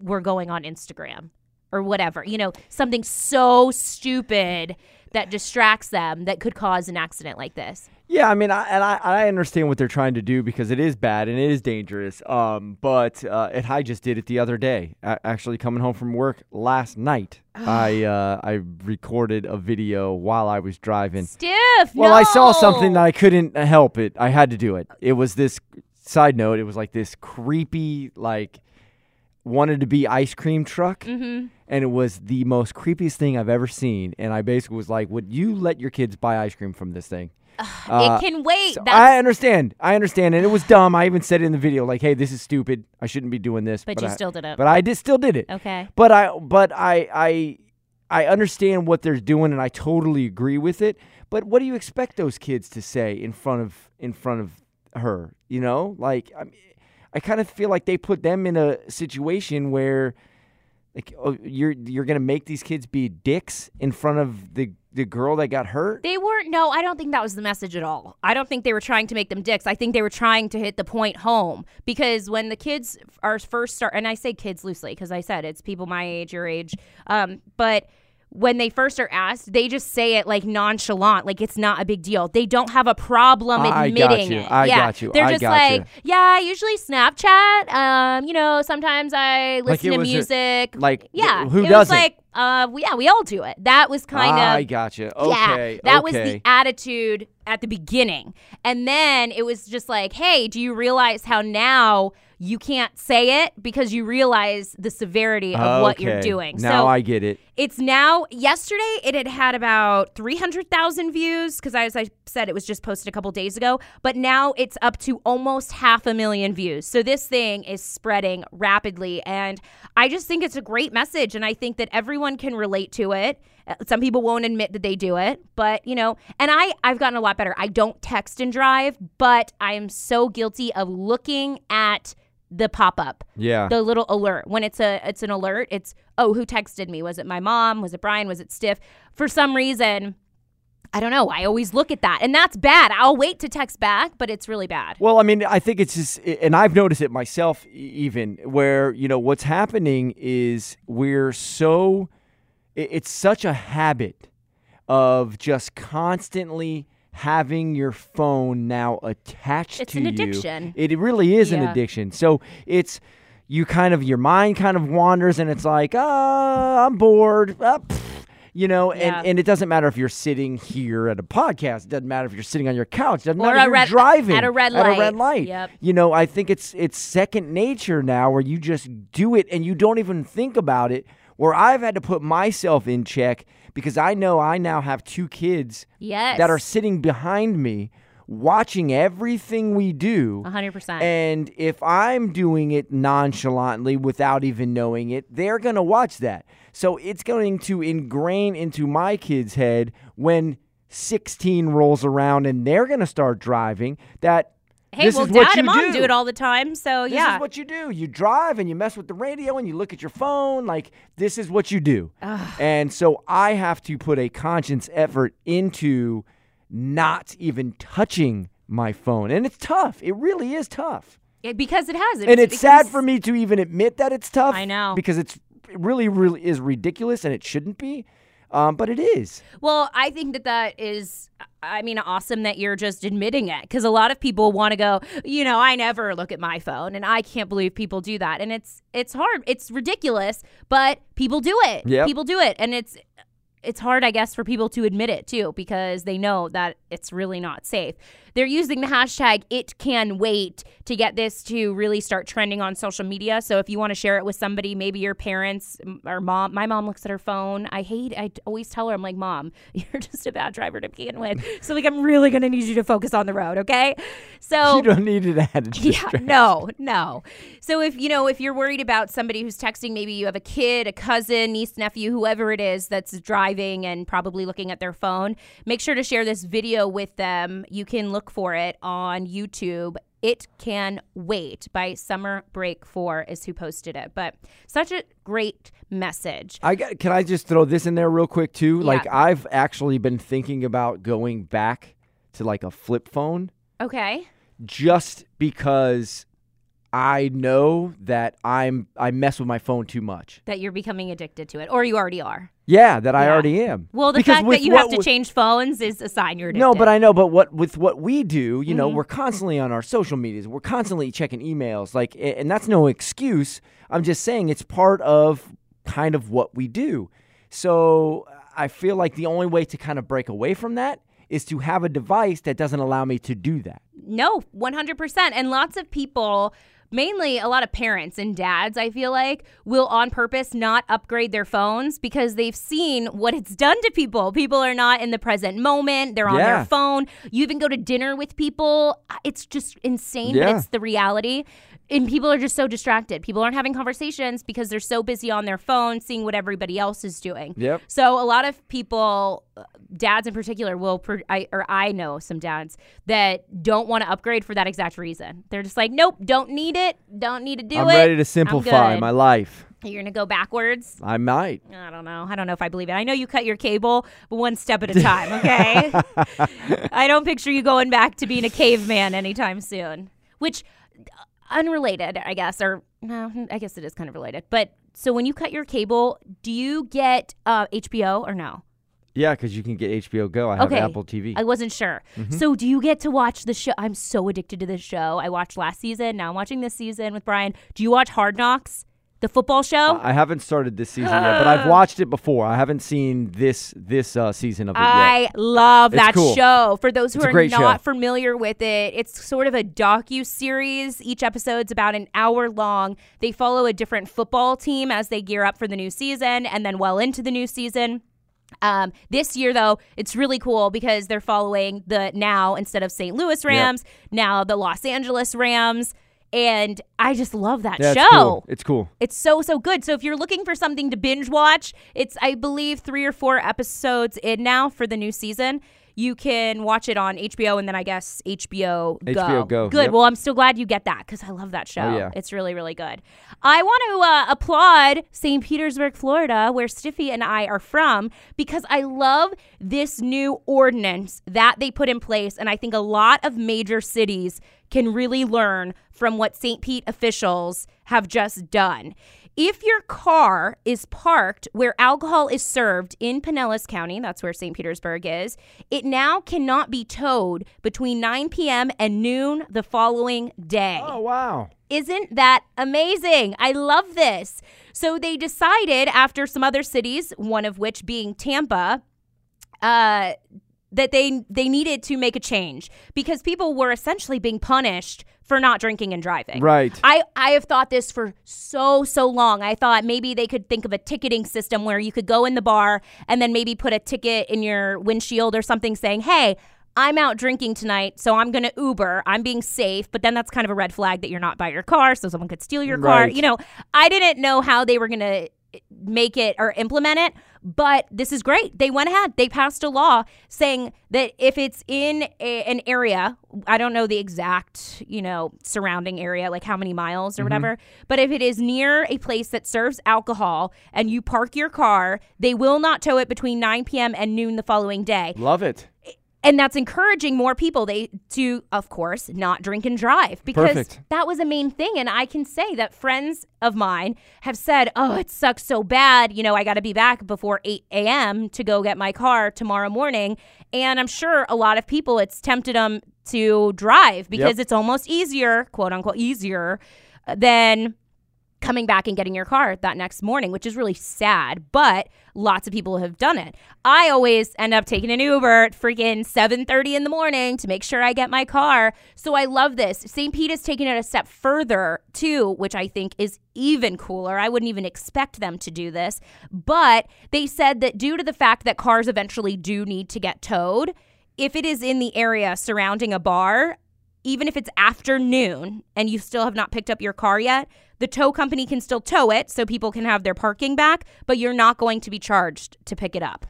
were going on Instagram or whatever. You know, something so stupid that distracts them that could cause an accident like this. Yeah, I mean, I, and I, I understand what they're trying to do because it is bad and it is dangerous. Um, but uh, and I just did it the other day. A- actually, coming home from work last night, I uh, I recorded a video while I was driving. Stiff. Well, I saw something that I couldn't help it. I had to do it. It was this side note. It was like this creepy, like wanted to be ice cream truck, Mm-hmm. and it was the most creepiest thing I've ever seen. And I basically was like, "Would you let your kids buy ice cream from this thing?" Uh, it can wait. so I understand. I understand, and it was dumb. I even said it in the video, like, "Hey, this is stupid. I shouldn't be doing this." But you I- still did it. But I did still did it. okay. But I but I I I understand what they're doing and I totally agree with it. But what do you expect those kids to say in front of in front of her? You know, like I mean, I kind of feel like they put them in a situation where like oh, you're you're gonna make these kids be dicks in front of the the girl that got hurt. They weren't. No, I don't think that was the message at all. I don't think they were trying to make them dicks. I think they were trying to hit the point home because when the kids are first start, and I say kids loosely because I said it's people my age, your age, um, but when they first are asked, they just say it like nonchalant, like it's not a big deal. They don't have a problem I got admitting you. it. I yeah. got you. They're I just got like, you. yeah, I usually Snapchat. Um, you know, sometimes I listen it to was a- music. like, yeah, who it was doesn't? like uh, we- yeah, we all do it. That was kind of I of gotcha. yeah, Okay. that was the attitude at the beginning. And then it was just like, hey, do you realize how now you can't say it because you realize the severity of what you're doing? Now so I get it. it's now, yesterday, it had had about 300,000 views because, as I said, it was just posted a couple days ago. But now it's up to almost half a million views. So this thing is spreading rapidly. And I just think it's a great message. And I think that everyone can relate to it. Uh, Some people won't admit that they do it, but you know, and I I've gotten a lot better. I don't text and drive, but I am so guilty of looking at the pop up Yeah. the little alert. When it's a it's an alert it's oh who texted me? Was it my mom? Was it brian? Was it stiff? For some reason i don't know i always look at that and that's bad. I'll wait to text back but it's really bad. Well, I mean, I think it's just, and I've noticed it myself, even where you know what's happening is we're so, it's such a habit of just constantly having your phone now attached It's to an you. addiction. It really is an addiction. So it's you kind of your mind kind of wanders, and it's like, ah, I'm bored. Pfft," you know, Yeah. and, and it doesn't matter if you're sitting here at a podcast. It doesn't matter if you're sitting on your couch. It doesn't Or matter if you're red- driving at a red At a light. red light. Yep. You know, I think it's it's second nature now, where you just do it and you don't even think about it. Where I've had to put myself in check because I know I now have two kids yes that are sitting behind me watching everything we do. 100% And if I'm doing it nonchalantly without even knowing it, they're going to watch that. So it's going to ingrain into my kid's head when 16 rolls around and they're going to start driving that hey this well is what dad you and mom do. do it all the time so This yeah is what you do. You drive and you mess with the radio and you look at your phone. Like, this is what you do. And so I have to put a conscious effort into not even touching my phone. And it's tough. It really is tough. It- because it has it and it's sad for me to even admit that it's tough. I know. Because it's it really, really is ridiculous and it shouldn't be. Um, but it is. Well, I think that that is, I mean, awesome that you're just admitting it because a lot of people want to go, you know, I never look at my phone, and I can't believe people do that, and it's it's hard, it's ridiculous, but people do it. Yep. People do it, and it's it's hard, I guess, for people to admit it too because they know that it's really not safe. They're using the hashtag it can wait to get this to really start trending on social media. So if you want to share it with somebody, maybe your parents or mom, my mom looks at her phone. I hate, I always tell her, I'm like, Mom, (laughs) you're just a bad driver to begin with. So, like, I'm really going to need you to focus on the road, okay? So, (laughs) you don't need it added. Oh. (laughs) yeah, no, no. So if you know if you're worried about somebody who's texting, maybe you have a kid, a cousin, niece, nephew, whoever it is that's driving and probably looking at their phone, make sure to share this video with them. You can look for it on YouTube. It can wait by Summer Break Four is who posted it, but such a great message. I got, can I just throw this in there real quick too? Like I've actually been thinking about going back to like a flip phone Okay. just because I know that I'm I mess with my phone too much. That you're becoming addicted to it, or you already are. Yeah, that I Yeah. already am. Well, the Because fact that you have to change phones is a sign you're addicted. No, but I know. But what with what we do, you Mm-hmm. know, we're constantly on our social medias. We're constantly checking emails. Like, and that's no excuse. I'm just saying it's part of kind of what we do. So I feel like the only way to kind of break away from that is to have a device that doesn't allow me to do that. No, 100%. And lots of people, mainly a lot of parents and dads, I feel like, will on purpose not upgrade their phones because they've seen what it's done to people. People are not in the present moment, they're on Yeah. their phone. You even go to dinner with people. Uh, it's just insane, but it's the reality. And people are just so distracted. People aren't having conversations because they're so busy on their phone seeing what everybody else is doing. Yep. So a lot of people, uh, dads in particular, will I, or I know some dads that don't want to upgrade for that exact reason. They're just like, nope, don't need it, don't need to do it. I'm ready to simplify my life. You're gonna go backwards. I might. I don't know. I don't know if I believe it. I know you cut your cable, but one step at a time. Okay. (laughs) I don't picture you going back to being a caveman anytime soon. Which, unrelated, I guess, or no, I guess it is kind of related. But so when you cut your cable, do you get uh, HBO or no? Yeah, because you can get HBO Go. I have Okay. Apple TV. I wasn't sure. Mm-hmm. So, do you get to watch the show? I'm so addicted to this show. I watched last season. Now I'm watching this season with Brian. Do you watch Hard Knocks? The football show. I haven't started this season yet, but I've (gasps) watched it before. I haven't seen this this uh, season of it yet. I love It's that cool. show. For those who It's a are great not show. familiar with it, it's sort of a docu series. Each episode's about an hour long. They follow a different football team as they gear up for the new season, and then well into the new season. Um, this year, though, it's really cool because they're following the now instead of St. Louis Rams, now the Los Angeles Rams, and I just love that Yeah, show. it's cool. It's cool. It's so so good. So if you're looking for something to binge watch, it's I believe 3 or 4 episodes in now for the new season. You can watch it on HBO and then I guess HBO Go. HBO Go, Good. yep. Well, I'm still glad you get that cuz I love that show. Oh, yeah. It's really really good. I want to uh, applaud St. Petersburg, Florida, where Stiffy and I are from because I love this new ordinance that they put in place and I think a lot of major cities can really learn from what St. Pete officials have just done. If your car is parked where alcohol is served in Pinellas County, that's where St. Petersburg is, it now cannot be towed between 9 p.m. and noon the following day. Oh wow. Isn't that amazing? I love this. So they decided after some other cities, one of which being Tampa, uh, that they they needed to make a change because people were essentially being punished for not drinking and driving. Right. I I have thought this for so so long. I thought maybe they could think of a ticketing system where you could go in the bar and then maybe put a ticket in your windshield or something saying, "Hey, I'm out drinking tonight, so I'm going to Uber. I'm being safe." But then that's kind of a red flag that you're not by your car, so someone could steal your car. Right. You know, I didn't know how they were going to make it or implement it, but this is great. They went ahead. They passed a law saying that if it's in a, an area, I don't know the exact, you know, surrounding area, like how many miles or mm-hmm. whatever, but if it is near a place that serves alcohol and you park your car, they will not tow it between 9 p.m. and noon the following day Love it. And that's encouraging more people they to of course not drink and drive because Perfect. that was a main thing and i can say that friends of mine have said oh it sucks so bad you know i got to be back before 8 a.m to go get my car tomorrow morning and i'm sure a lot of people it's tempted them to drive because Yep. it's almost easier quote unquote easier uh, than coming back and getting your car that next morning, which is really sad, but lots of people have done it. I always end up taking an Uber at freaking 7:30 in the morning to make sure I get my car. So I love this. St. Pete is taking it a step further too, which I think is even cooler. I wouldn't even expect them to do this, but they said that due to the fact that cars eventually do need to get towed, if it is in the area surrounding a bar, even if it's afternoon and you still have not picked up your car yet, the tow company can still tow it so people can have their parking back, but you're not going to be charged to pick it up.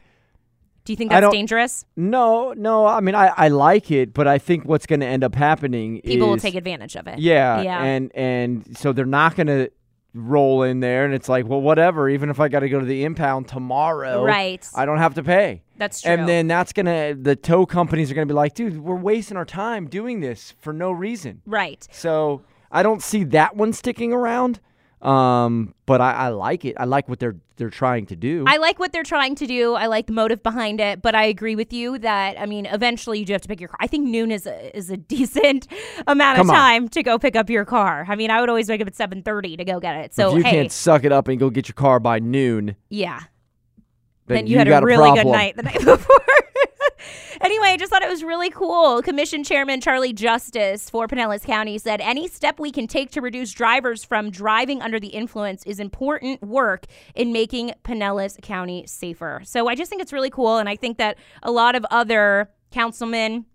Do you think that's dangerous? No, no. I mean, I, I like it, but I think what's going to end up happening is People will take advantage of it. Yeah, Yeah. and and so they're not going to roll in there, and it's like, well, whatever. Even if I got to go to the impound tomorrow, Right. I don't have to pay. That's true. And then that's gonna the tow companies are gonna be like, dude, we're wasting our time doing this for no reason. right. So I don't see that one sticking around. Um, but I, I like it. I like what they're they're trying to do. I like what they're trying to do. I like the motive behind it, but I agree with you that I mean, eventually you do have to pick your car. I think noon is a, is a (laughs) decent amount Come of on. time to go pick up your car. I mean, I would always wake up at seven thirty to go get it. So if you hey, can't suck it up and go get your car by noon, yeah, then, then you, had got a really good night the (laughs) night before. (laughs) anyway, I just thought it was really cool. Commission Chairman Charlie Justice for Pinellas County said any step we can take to reduce drivers from driving under the influence is important work in making Pinellas County safer. So I just think it's really cool, and I think that a lot of other councilmen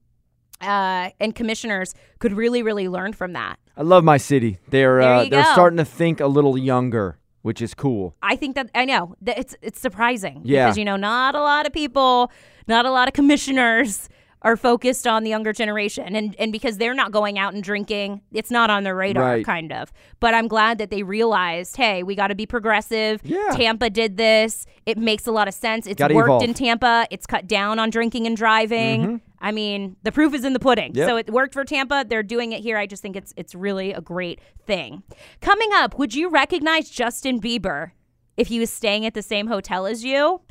uh, and commissioners could really, really learn from that. I love my city. They're uh, they're go. starting to think a little younger, which is cool. I think that I know that it's it's surprising Yeah. because you know not a lot of people, not a lot of commissioners are focused on the younger generation and and because they're not going out and drinking, it's not on their radar Right. kind of. But I'm glad that they realized, hey, we got to be progressive. Yeah. Tampa did this. It makes a lot of sense. It's Gotta worked evolve. in Tampa. It's cut down on drinking and driving. Mm-hmm. I mean, the proof is in the pudding. Yep. So it worked for Tampa. They're doing it here. I just think it's it's really a great thing. Coming up, would you recognize Justin Bieber if he was staying at the same hotel as you?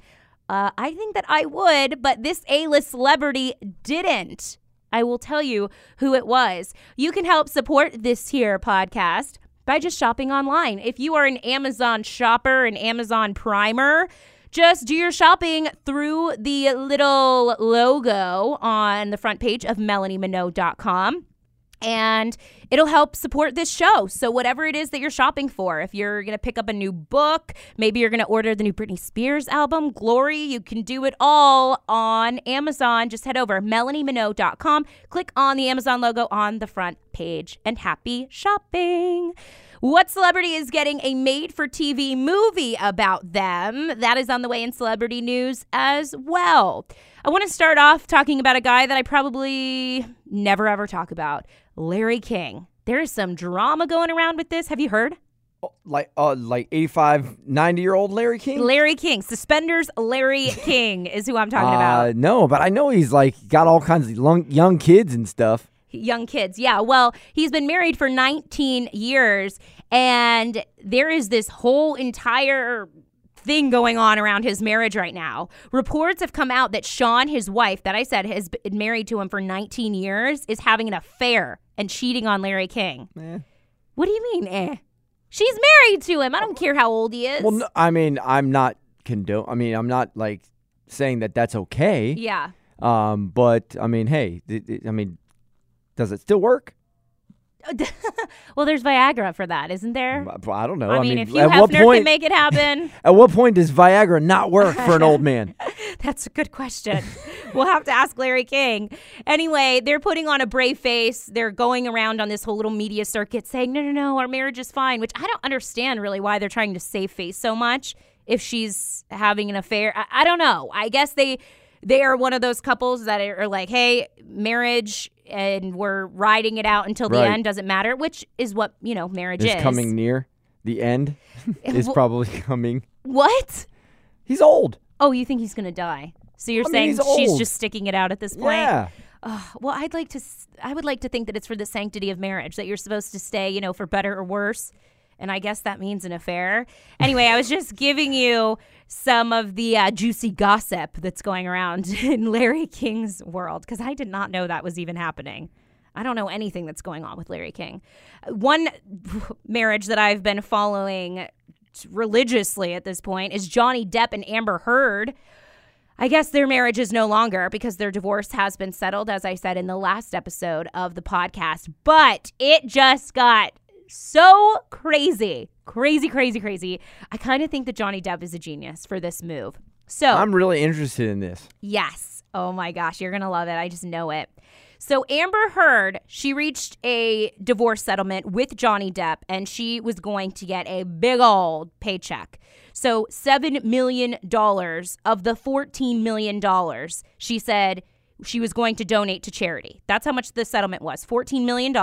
Uh, I think that I would, but this A-list celebrity didn't. I will tell you who it was. You can help support this here podcast by just shopping online. If you are an Amazon shopper, an Amazon primer, just do your shopping through the little logo on the front page of melanieminogue.com and it'll help support this show. So, whatever it is that you're shopping for, if you're going to pick up a new book, maybe you're going to order the new Britney Spears album, Glory, you can do it all on Amazon. Just head over melanieminogue.com, click on the Amazon logo on the front page, and happy shopping. What celebrity is getting a made for TV movie about them? That is on the way in celebrity news as well. I want to start off talking about a guy that I probably never ever talk about Larry King. There is some drama going around with this. Have you heard? Like uh like 85, 90 year old Larry King? Larry King, suspenders Larry (laughs) King is who I'm talking Uh, about. no, but I know he's like got all kinds of young, young kids and stuff. Young kids. Yeah. Well, he's been married for 19 years, and there is this whole entire thing going on around his marriage right now. Reports have come out that Shawn, his wife, that I said has been married to him for 19 years, is having an affair and cheating on Larry King. Eh. What do you mean, eh? She's married to him. I don't care how old he is. Well, no, I mean, I'm not condone. I mean, I'm not like saying that that's okay. yeah. Um, but I mean, hey, th- th- I mean, does it still work? (laughs) well, there's Viagra for that, isn't there? I I don't know. I, mean, if Hugh at what Hefner point? can make it happen, (laughs) at what point does Viagra not work for an old (laughs) man? that's a good question. we'll have to ask Larry King. Anyway, they're putting on a brave face. They're going around on this whole little media circuit saying, no, no, no, our marriage is fine, which I don't understand really why they're trying to save face so much if she's having an affair. I, I don't know. I guess they they are one of those couples that are like, hey, marriage and we're riding it out until the Right. end doesn't matter, which is what, you know, marriage Is is. coming near. The end (laughs) is Well- probably coming. What? He's old. Oh, you think he's going to die? So you're I saying he's she's just sticking it out at this point? Yeah. Well, I'd like to. I would like to think that it's for the sanctity of marriage that you're supposed to stay, you know, for better or worse. And I guess that means an affair. Anyway, I was just giving you some of the uh, juicy gossip that's going around (laughs) in Larry King's world because I did not know that was even happening. I don't know anything that's going on with Larry King. One (laughs) marriage that I've been following religiously at this point is Johnny Depp and Amber Heard. I guess their marriage is no longer because their divorce has been settled, as I said in the last episode of the podcast. But it just got so crazy. Crazy, crazy, crazy. I kind of think that Johnny Depp is a genius for this move. So, I'm really interested in this. Yes. Oh my gosh, you're going to love it. I just know it. So Amber Heard, she reached a divorce settlement with Johnny Depp and she was going to get a big old paycheck. So 7 million dollars of the 14 million dollars she said she was going to donate to charity. That's how much the settlement was. $14 million,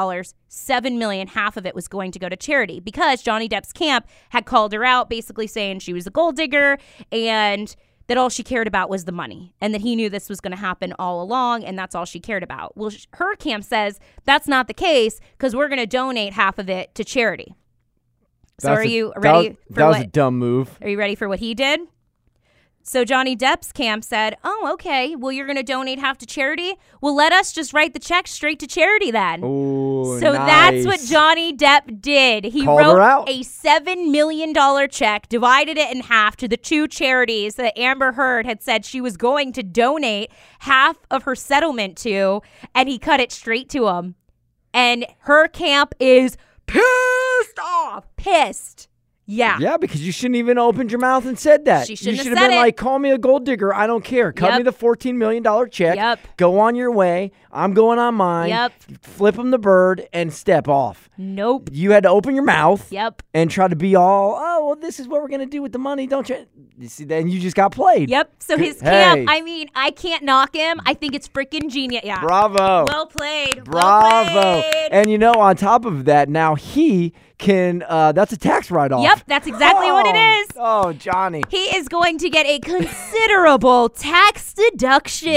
7 million, half of it was going to go to charity because Johnny Depp's camp had called her out, basically saying she was a gold digger and that all she cared about was the money and that he knew this was going to happen all along and that's all she cared about. Well, her camp says that's not the case because we're going to donate half of it to charity. So That's are you that ready was- for That was a dumb move. Are you ready for what he did? So Johnny Depp's camp said, "Oh, okay. Well, you're going to donate half to charity. Well, let us just write the check straight to charity then." Ooh, so that's what. Johnny Depp did. He Called wrote a seven million dollar check, divided it in half to the two charities that Amber Heard had said she was going to donate half of her settlement to, and he cut it straight to him. And her camp is pissed off, pissed. Yeah. Yeah, because you shouldn't even opened your mouth and said that. She you shouldn't have should have said been it. like, "Call me a gold digger. I don't care. Cut me the fourteen million dollar check. Yep. Go on your way. I'm going on mine. Yep. Flip him the bird and step off. Nope. You had to open your mouth. Yep. And try to be all, oh well, this is what we're gonna do with the money, don't you? You see, then you just got played. Yep. So his camp, hey. I mean, I can't knock him. I think it's freaking genius. Yeah. Bravo. Well played. Well Bravo. played. And you know, on top of that, now he can. Uh, that's a tax write-off. Yep, that's exactly what it is. Oh. Oh, Johnny. He is going to get a considerable tax deduction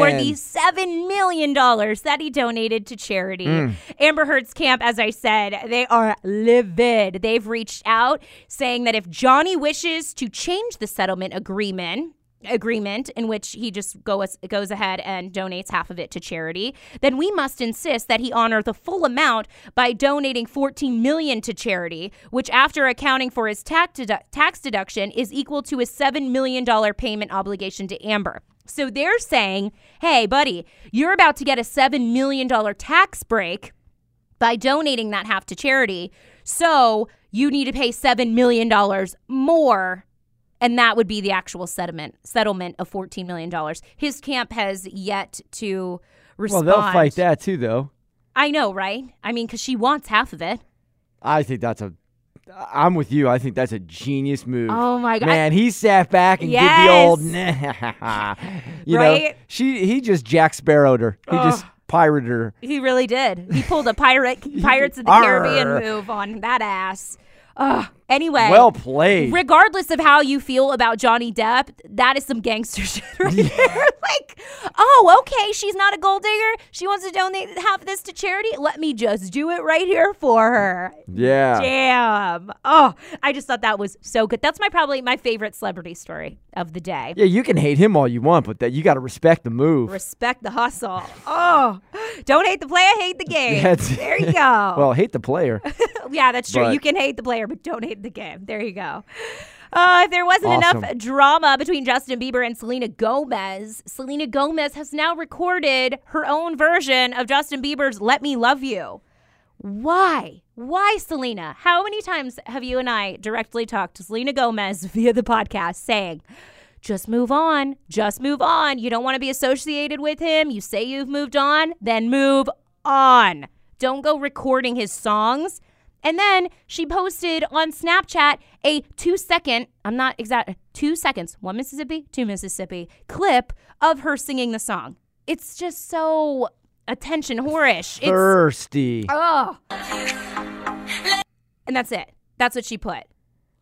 for the $7 million that he donated to charity. Mm. Amber Heard's camp, as I said, they are livid. They've reached out saying that if Johnny wishes to change the settlement agreement, agreement in which he just goes goes ahead and donates half of it to charity, then we must insist that he honor the full amount by donating 14 million to charity, which after accounting for his tax dedu- tax deduction is equal to his 7 million dollar payment obligation to Amber. So they're saying, "Hey, buddy, you're about to get a 7 million dollar tax break by donating that half to charity. So you need to pay $7 million more. And that would be the actual settlement settlement of $14 million. His camp has yet to respond. Well, they'll fight that too, though. I know, right? I mean, because she wants half of it. I think that's a. I'm with you. I think that's a genius move. Oh my God. Man, he sat back and did the old nah. (laughs) You know, Right? she he just Jack Sparrowed her. He just pirated her. He really did. He pulled a pirate (laughs) Pirates of the Caribbean move on that ass. Ugh. Anyway. Well played. regardless of how you feel about Johnny Depp, that is some gangster (laughs) shit right there. (laughs) like, oh, okay, she's not a gold digger. She wants to donate half of this to charity. Let me just do it right here for her. yeah. Damn. Oh, I just thought that was so good. That's my probably my favorite celebrity story of the day. Yeah, you can hate him all you want, but that you got to respect the move. Respect the hustle. Oh, don't hate the player, hate the (laughs) game. There you go. Well, hate the player. yeah, that's true. but- You can hate the player, but don't hate the game. There you go. Uh, if there wasn't Awesome. enough drama between Justin Bieber and Selena Gomez, Selena Gomez has now recorded her own version of Justin Bieber's Let Me Love You. Why? Why, Selena? How many times have you and I directly talked to Selena Gomez (laughs) via the podcast saying, just move on, just move on. You don't want to be associated with him. You say you've moved on, then move on. Don't go recording his songs. And then she posted on Snapchat a two second, I'm not exact, two seconds, one Mississippi, two Mississippi clip of her singing the song. It's just so attention whorish. It's Thirsty. Oh. And that's it. That's what she put.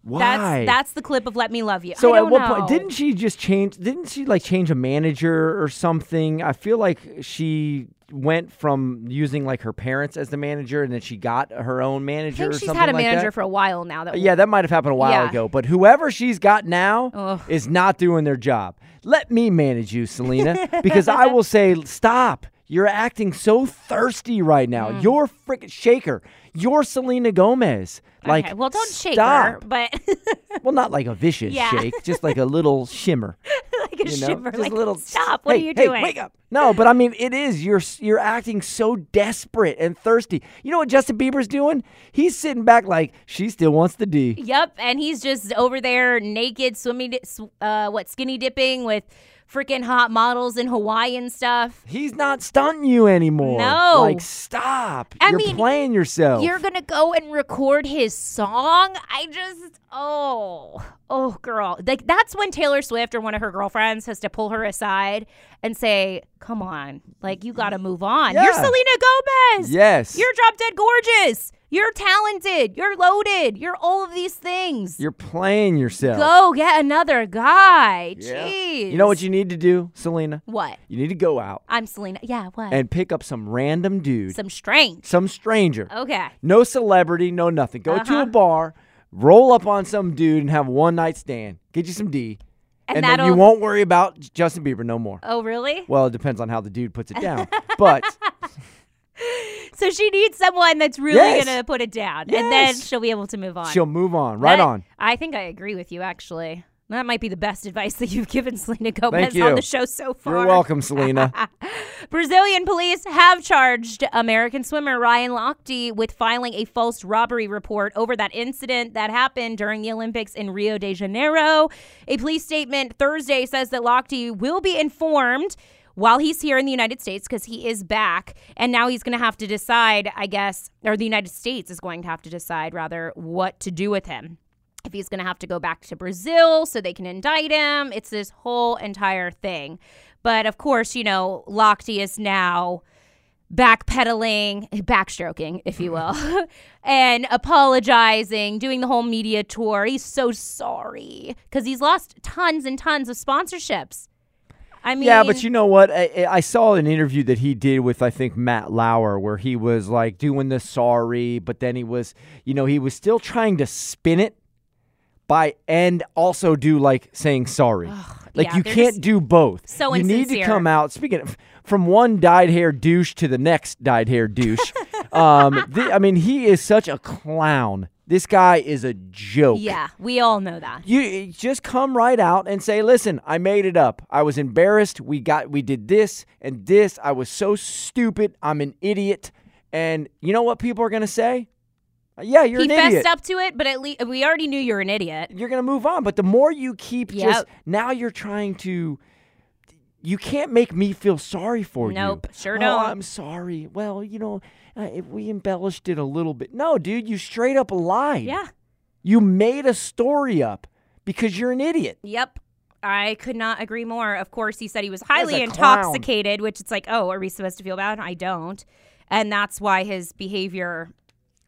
Why? That's that's the clip of "Let Me Love You." So at what know. point didn't she just change? Didn't she like change a manager or something? I feel like she went from using like her parents as the manager, and then she got her own I manager. think or she's had a like manager that. for a while now. That Yeah, that might have happened a while Yeah. ago. But whoever she's got now Ugh. is not doing their job. Let me manage you, Selena, because I (laughs) will say, stop. You're acting so thirsty right now. Mm. You're freaking shaker. You're Selena Gomez. Like, okay, well, don't shake stop. her, but (laughs) Well, not like a vicious Yeah. shake, just like a little (laughs) shimmer. like a You know, shiver. just like, a little. stop! What hey, are you hey, doing? Wake up! No, but I mean, it is. You're you're acting so desperate and thirsty. You know what Justin Bieber's doing? He's sitting back like she still wants the D. Yep, and he's just over there naked, swimming, uh, what skinny dipping with freaking hot models in Hawaii and stuff. He's not stunting you anymore. No. like stop. I you're mean, playing yourself. You're gonna go and record his song? I just oh oh girl. Like that's when Taylor Swift or one of her girlfriends has to pull her aside and say, Come on, like you gotta move on. You're Selena Gomez. yes. You're drop dead gorgeous. You're talented. You're loaded. You're all of these things. You're playing yourself. Go get another guy. Yeah. Jeez. You know what you need to do, Selena? What? You need to go out I'm Selena. Yeah, what? and pick up some random dude, Some strange. some stranger. Okay. No celebrity, no nothing. Go to Uh-huh. a bar, roll up on some dude, and have a one night stand. Get you some D, And and, then you won't worry about Justin Bieber no more. Oh, really? Well, it depends on how the dude puts it down. (laughs) but (laughs) So she needs someone that's really Yes. going to put it down. And then she'll be able to move on. she'll move on. Right That- on. I think I agree with you, actually. That might be the best advice that you've given (laughs) Selena Gomez on the show so far. You're welcome, Selena. (laughs) Brazilian police have charged American swimmer Ryan Lochte with filing a false robbery report over that incident that happened during the Olympics in Rio de Janeiro. A police statement Thursday says that Lochte will be informed while he's here in the United States because he is back and now he's going to have to decide, I guess, or the United States is going to have to decide rather what to do with him if he's going to have to go back to Brazil so they can indict him. It's this whole entire thing. But of course, you know, Lochte is now backpedaling, backstroking, if you will, (laughs) and apologizing, doing the whole media tour. He's so sorry because he's lost tons and tons of sponsorships. I mean, yeah, but you know what? I, I saw an interview that he did with I think Matt Lauer where he was like doing the sorry, but then he was, you know, he was still trying to spin it. By and also do like saying sorry. like yeah, you can't do both. so you need to come out speaking of, from one dyed hair douche to the next dyed hair douche. (laughs) um, the, I mean, he is such a clown. This guy is a joke. Yeah, we all know that. You just come right out and say, "Listen, I made it up. I was embarrassed. We got we did this and this. I was so stupid. I'm an idiot." And you know what people are going to say? Yeah, you're he an idiot. fessed up to it, but at least we already knew you're an idiot. You're going to move on, but the more you keep just now you're trying to you can't make me feel sorry for you. Nope, sure oh, don't. I'm sorry. Well, you know, uh, if we embellished it a little bit. No, dude, you straight up lied. Yeah. You made a story up because you're an idiot. Yep. I could not agree more. Of course, he said he was highly a clown. intoxicated, which it's like, oh, are we supposed to feel bad? I don't. And that's why his behavior,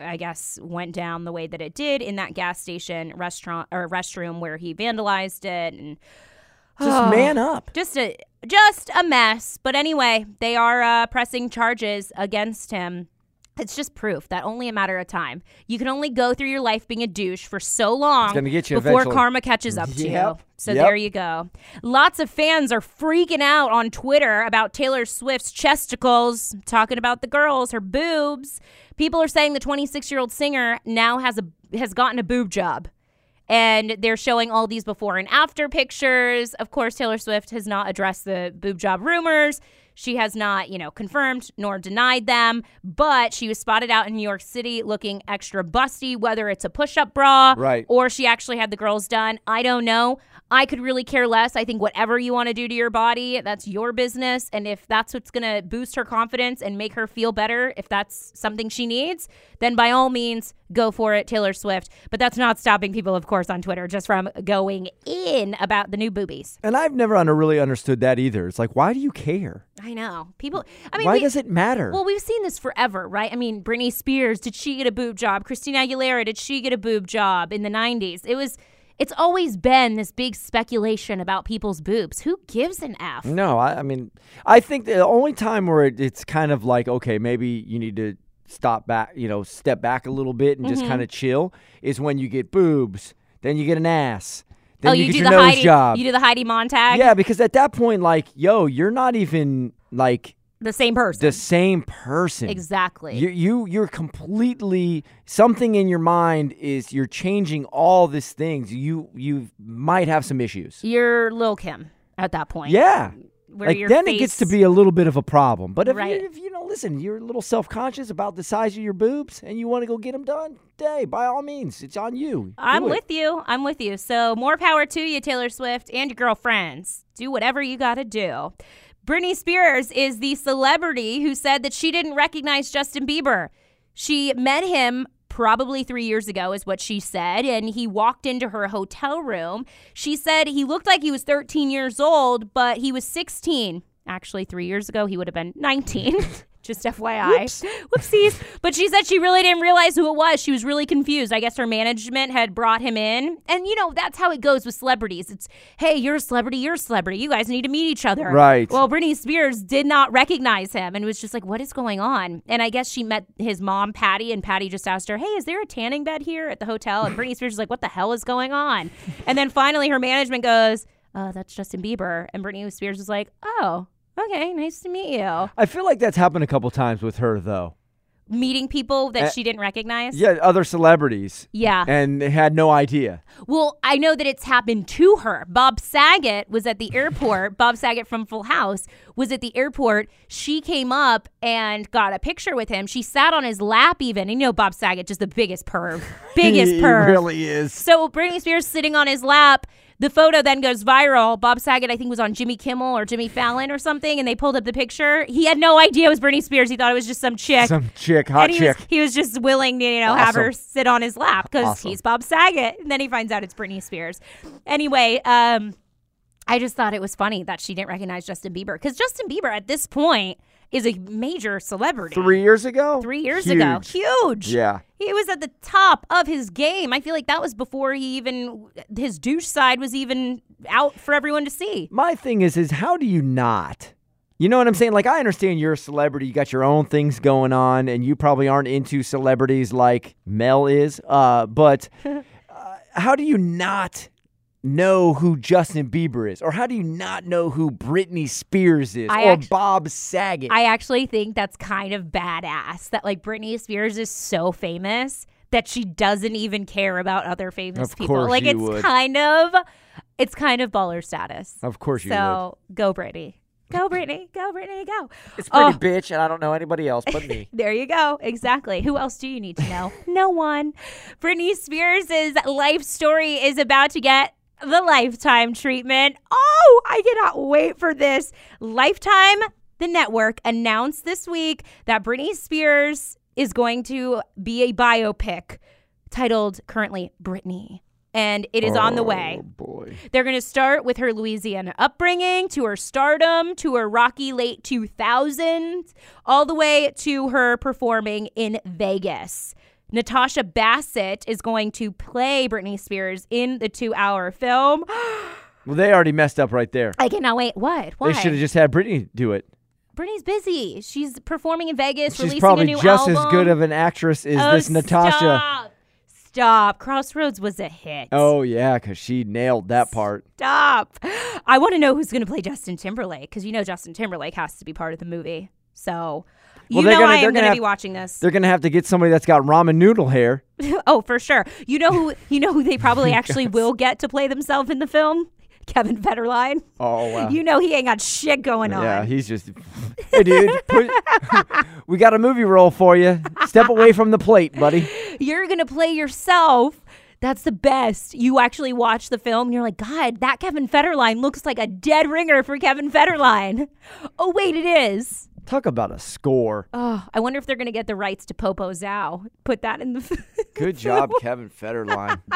I guess, went down the way that it did in that gas station restaurant or restroom where he vandalized it and Just (sighs) man up. just a just a mess. But anyway, they are uh, pressing charges against him. It's just proof that only a matter of time. You can only go through your life being a douche for so long gonna get you before eventually. karma catches up (laughs) to you. So Yep. there you go. Lots of fans are freaking out on Twitter about Taylor Swift's chesticles, talking about the girls, her boobs. People are saying the 26-year-old singer now has a has gotten a boob job. And they're showing all these before and after pictures. Of course, Taylor Swift has not addressed the boob job rumors. She has not, you know, confirmed nor denied them, but she was spotted out in New York City looking extra busty, whether it's a push up bra Right. or she actually had the girls done. I don't know. I could really care less. I think whatever you want to do to your body, that's your business. And if that's what's going to boost her confidence and make her feel better, if that's something she needs, then by all means, go for it, Taylor Swift. But that's not stopping people, of course, on Twitter just from going in about the new boobies. And I've never under, really understood that either. It's like, why do you care? I know. People, I mean, why we- does it matter? Well, we've seen this forever, right? I mean, Britney Spears, did she get a boob job? Christina Aguilera, did she get a boob job in the 90s? It was, it's always been this big speculation about people's boobs. Who gives an F? no, I, I mean, I think the only time where it, it's kind of like, okay, maybe you need to stop back, you know, step back a little bit and Mm-hmm. just kind of chill is when you get boobs, then you get an ass, then oh, you, you, do the Heidi, job. you do the Heidi Montag? yeah, because at that point, like, yo, you're not even like The same person. the same person. exactly. You you you're completely something in your mind is you're changing all these things. You you might have some issues. You're Lil Kim at that point. Yeah. Where like your then it gets to be a little bit of a problem. But if, Right. you, if you know, listen, you're a little self conscious about the size of your boobs and you want to go get them done, hey, by all means, it's on you. I'm with you. I'm with you. So more power to you, Taylor Swift, and your girlfriends. Do whatever you got to do. Britney Spears is the celebrity who said that she didn't recognize Justin Bieber. She met him probably three years ago, is what she said, and he walked into her hotel room. She said he looked like he was 13 years old, but he was 16. Actually, three years ago, he would have been 19. (laughs) Just FYI. Whoopsies. But she said she really didn't realize who it was. She was really confused. I guess her management had brought him in. And, you know, that's how it goes with celebrities. It's, hey, you're a celebrity, you're a celebrity. You guys need to meet each other. Right. Well, Britney Spears did not recognize him and was just like, what is going on? And I guess she met his mom, Patty, and Patty just asked her, hey, is there a tanning bed here at the hotel? And Britney Spears is like, what the hell is going on? And then finally her management goes, uh, that's Justin Bieber. And Britney Spears was like, oh, okay, nice to meet you. I feel like that's happened a couple times with her though. Meeting people that Uh, she didn't recognize. Yeah, other celebrities. Yeah. And they had no idea. Well, I know that it's happened to her. Bob Saget was at the airport. (laughs) Bob Saget from Full House was at the airport. She came up and got a picture with him. She sat on his lap, even. And you know, Bob Saget, just the biggest perv. (laughs) Biggest he, perv. He really is. So Britney Spears sitting on his lap. The photo then goes viral. Bob Saget, I think, was on Jimmy Kimmel or Jimmy Fallon or something, and they pulled up the picture. He had no idea it was Britney Spears. He thought it was just some chick. Some chick, hot and he chick. Was, he was just willing to, you know, have her sit on his lap because Awesome. he's Bob Saget. And then he finds out it's Britney Spears. Anyway, um, I just thought it was funny that she didn't recognize Justin Bieber because Justin Bieber at this point is a major celebrity. Three years ago? Three years ago, Huge. huge. Yeah. He was at the top of his game. I feel like that was before he even his douche side was even out for everyone to see. My thing is, is how do you not? You know what I'm saying? Like, I understand you're a celebrity, you got your own things going on, and you probably aren't into celebrities like Mel is. Uh, but (laughs) uh, how do you not know who Justin Bieber is, or how do you not know who Britney Spears is, I or Bob Saget? I actually think that's kind of badass that like Britney Spears is so famous that she doesn't even care about other famous Of people. like it's would. kind of it's kind of baller status. of course you would. so go Britney. Go Britney. Go Britney. Go. It's pretty Oh. bitch, and I don't know anybody else but me. (laughs) There you go. Exactly. Who else do you need to know? no one. Britney Spears' life story is about to get the lifetime treatment. Oh, I cannot wait for this. Lifetime, the network, announced this week that Britney Spears is going to be a biopic titled currently Britney. And it is on the way. Oh boy. They're going to start with her Louisiana upbringing, to her stardom, to her rocky late 2000s, all the way to her performing in Vegas. Natasha Bassett is going to play Britney Spears in the two hour film. (gasps) Well, they already messed up right there. I cannot wait. What? Why? They should have just had Britney do it. Britney's busy. She's performing in Vegas, She's releasing probably a new just album. as good of an actress as oh, this Natasha. Stop. Stop. Crossroads was a hit. Oh yeah, because she nailed that part. Stop. I want to know who's going to play Justin Timberlake because you know Justin Timberlake has to be part of the movie. So Well, they're know gonna- I am gonna going to have- be watching this. They're gonna have to get somebody that's got ramen noodle hair. (laughs) oh, for sure. You know who? You know who they probably (laughs) actually will get to play themselves in the film? (laughs) Kevin Federline. Oh wow. You know he ain't got shit going on. yeah, he's just. Hey, dude, put, we got a movie role for you. Step away from the plate, buddy. You're going to play yourself. That's the best. You actually watch the film and you're like, God, that Kevin Federline looks like a dead ringer for Kevin Federline. Oh, wait, it is. Talk about a score. Oh, I wonder if they're going to get the rights to PopoZão. Put that in the. (laughs) Good (laughs) job, Kevin Federline. (laughs)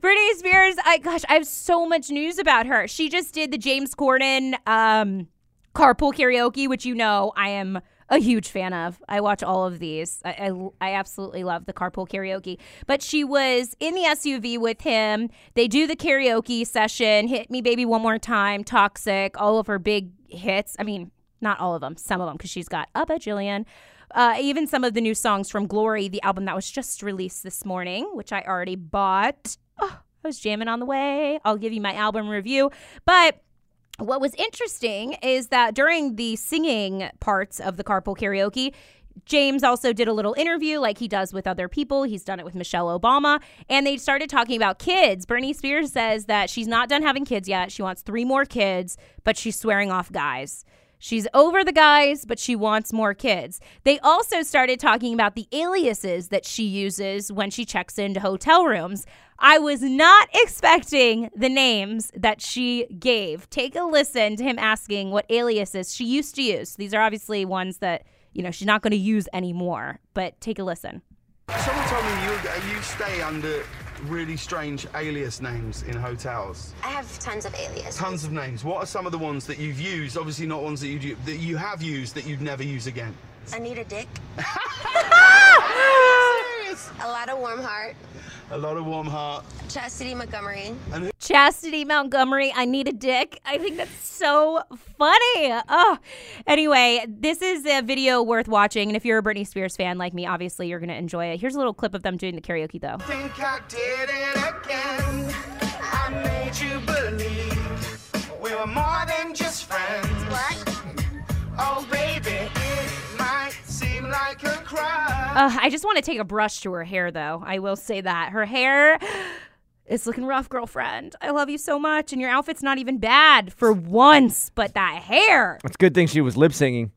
Britney Spears, I gosh, I have so much news about her. She just did the James Corden um, carpool karaoke, which you know I am a huge fan of. I watch all of these. I, I, I absolutely love the carpool karaoke. But she was in the SUV with him. They do the karaoke session, Hit Me Baby One More Time, Toxic, all of her big hits. I mean, not all of them, some of them, because she's got a bajillion. Uh, even some of the new songs from Glory, the album that was just released this morning, which I already bought. Oh, I was jamming on the way. I'll give you my album review. But what was interesting is that during the singing parts of the carpool karaoke, James also did a little interview like he does with other people. He's done it with Michelle Obama. And they started talking about kids. Britney Spears says that she's not done having kids yet. She wants three more kids, but she's swearing off guys. She's over the guys, but she wants more kids. They also started talking about the aliases that she uses when she checks into hotel rooms. I was not expecting the names that she gave. Take a listen to him asking what aliases she used to use. These are obviously ones that, you know, she's not going to use anymore, but take a listen. Someone told me you uh, you stay under really strange alias names in hotels. I have tons of aliases. Tons of names. What are some of the ones that you've used? Obviously, not ones that you that you have used that you'd never use again. Anita dick. (laughs) Serious? A lot of warm heart. A lot of warm heart. Chastity Montgomery. Chastity Montgomery, I need a dick. I think that's so funny. Oh, anyway, this is a video worth watching. And if you're a Britney Spears fan like me, obviously you're going to enjoy it. Here's a little clip of them doing the karaoke, though. Think I did it again. I made you believe we were more than just friends. What? Oh, baby, it might seem like a crime. Uh, I just want to take a brush to her hair, though. I will say that. Her hair is looking rough, girlfriend. I love you so much. And your outfit's not even bad for once, but that hair. It's a good thing she was lip singing.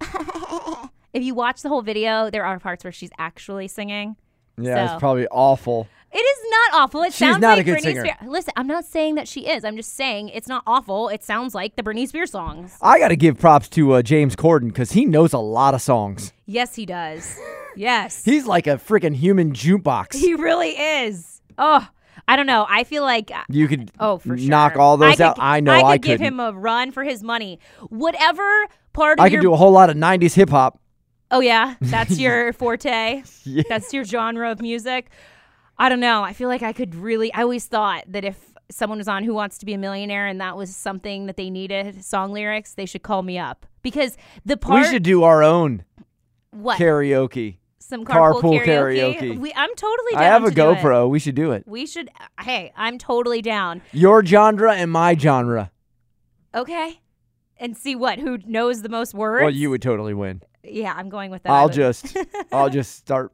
(laughs) If you watch the whole video, there are parts where she's actually singing. Yeah, So- it's probably awful. It is not awful. It She's sounds not a like good Britney singer. Spears. Listen, I'm not saying that she is. I'm just saying it's not awful. It sounds like the Britney Spears songs. I got to give props to uh, James Corden because he knows a lot of songs. Yes, he does. (laughs) Yes. He's like a freaking human jukebox. he really is. Oh, I don't know. I feel like uh, you could Oh, for sure. knock all those I could, out. I know I could I, give him a run for his money. Whatever part of I could do a whole lot of '90s hip hop. Oh yeah, that's (laughs) your forte. Yeah. That's your genre of music. I don't know. I feel like I could really. I always thought that if someone was on Who Wants to Be a Millionaire and that was something that they needed song lyrics, they should call me up because the part We should do our own what karaoke. Some carpool, Carpool karaoke. karaoke. We, I'm totally down I have a do it. GoPro. We should do it. We should. Hey, I'm totally down. Your genre and my genre. Okay. And see what who knows the most words. Well, you would totally win. Yeah, I'm going with that. I'll just, I'll just (laughs) start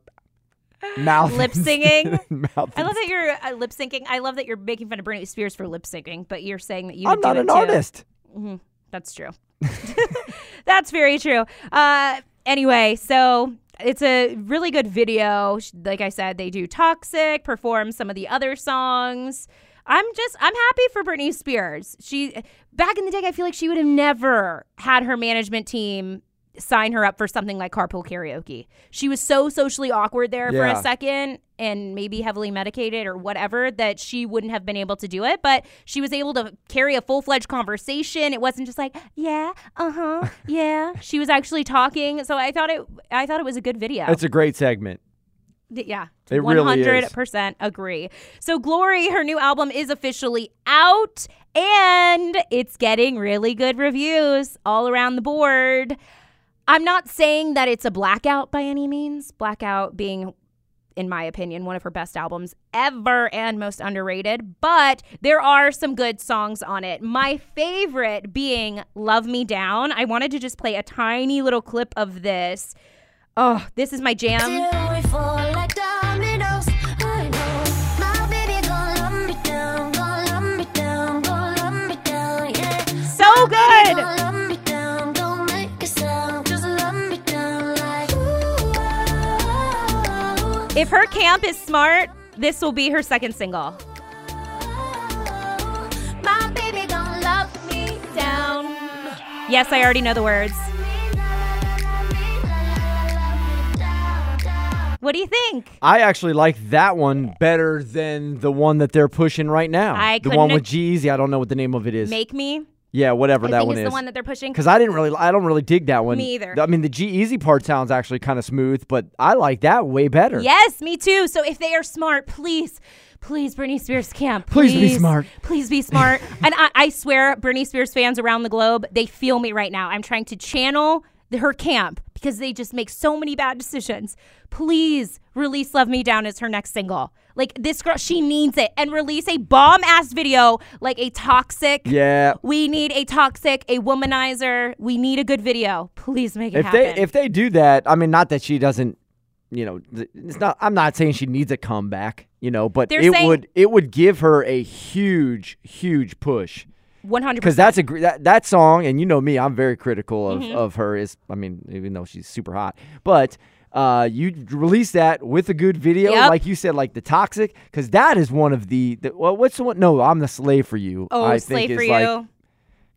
mouth Lip (laughs) singing? (laughs) mouth I love that you're uh, lip syncing. I love that you're making fun of Britney Spears for lip syncing, but you're saying that you. I'm not an too. artist. That's true. That's very true. Uh, anyway, so it's a really good video. Like I said, they do Toxic, perform some of the other songs. I'm just, I'm happy for Britney Spears. She, back in the day, I feel like she would have never had her management team sign her up for something like carpool karaoke. She was so socially awkward there for a second and maybe heavily medicated or whatever that she wouldn't have been able to do it, but she was able to carry a full-fledged conversation. It wasn't just like, yeah, uh-huh, yeah. (laughs) She was actually talking. So I thought it I thought it was a good video. It's a great segment. Yeah. It really is. 100% agree. So Glory, her new album is officially out and it's getting really good reviews all around the board. I'm not saying that it's a blackout by any means. Blackout being in my opinion, one of her best albums ever and most underrated. But there are some good songs on it. My favorite being Love Me Down. I wanted to just play a tiny little clip of this. Oh, this is my jam. If her camp is smart, this will be her second single. oh. My baby gon' love me down. Yes, I already know the words. What do you think? I actually like that one better than the one that they're pushing right now. I the one with G-Eazy. I don't know what the name of it is. Make me. Yeah, whatever I that one is. the one that they're pushing. Because I didn't really, I don't really dig that one. Me either. I mean, the G-Eazy part sounds actually kind of smooth, but I like that way better. Yes, me too. So if they are smart, please, please, Britney Spears camp. Please be smart. Please be smart. (laughs) and I, I swear, Britney Spears fans around the globe, they feel me right now. I'm trying to channel the, her camp because they just make so many bad decisions. Please release Love Me Down as her next single. Like this girl, she needs it. And release a bomb ass video like a toxic. Yeah. We need a toxic, a womanizer. We need a good video. Please make it If happen. they if they do that, I mean, not that she doesn't, you know, it's not. I'm not saying she needs a comeback, you know, but They're it saying- would it would give her a huge huge push 100%. because that's a that that song, and you know me, I'm very critical of Mm-hmm. of her. Is I mean, even though she's super hot, but. Uh, you release that with a good video, Yep. like you said, like the toxic, because that is one of the, the. Well, what's the one? No, I'm the slave for you. Oh, I slave think for is you. like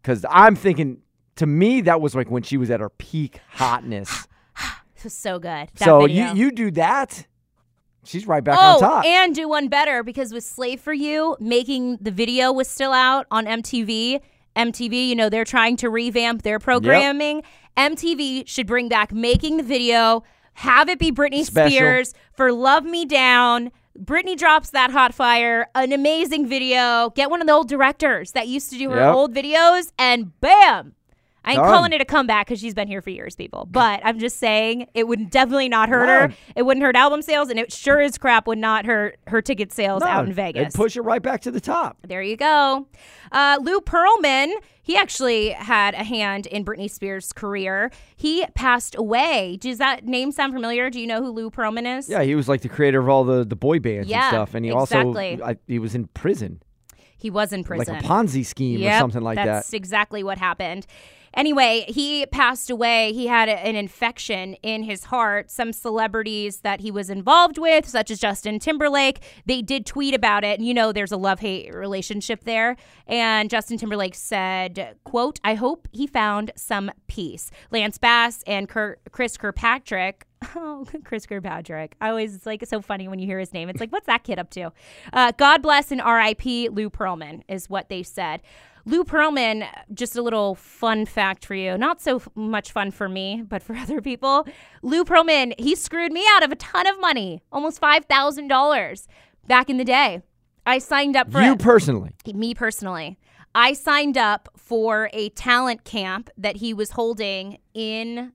because I'm thinking to me that was like when she was at her peak hotness. (sighs) This was so good. That so video. you you do that, she's right back oh, on top. and do one better because with Slave for You, making the video was still out on MTV. MTV, you know, they're trying to revamp their programming. MTV should bring back making the video, have it be Britney Special. Spears for Love Me Down. Britney drops that hot fire, an amazing video. Get one of the old directors that used to do her Yep. old videos, and bam! I ain't Done. calling it a comeback because she's been here for years, people. But I'm just saying it would definitely not hurt her. It wouldn't hurt album sales, and it sure as crap would not hurt her ticket sales No, out in Vegas. push it right back to the top. there you go. Uh, Lou Pearlman, he actually had a hand in Britney Spears' career. He passed away. Does that name sound familiar? Do you know who Lou Pearlman is? Yeah, he was like the creator of all the the boy bands Yeah, and stuff, and he exactly. also I, he was in prison, He was in prison. like a Ponzi scheme or something like that's that. That's exactly what happened. Anyway, he passed away. He had an infection in his heart. Some celebrities that he was involved with, such as Justin Timberlake, they did tweet about it. And you know, there's a love hate relationship there. And Justin Timberlake said, "quote I hope he found some peace." Lance Bass and Kir- Chris Kirkpatrick. (laughs) Oh, Chris Kirkpatrick. I always, it's like so funny when you hear his name. It's like, what's that kid up to? Uh, God bless and RIP Lou Pearlman is what they said. Lou Pearlman, just a little fun fact for you. Not so f- much fun for me, but for (laughs) other people. Lou Pearlman, he screwed me out of a ton of money, almost $5,000 back in the day. I signed up for You it personally, me personally, I signed up for a talent camp that he was holding in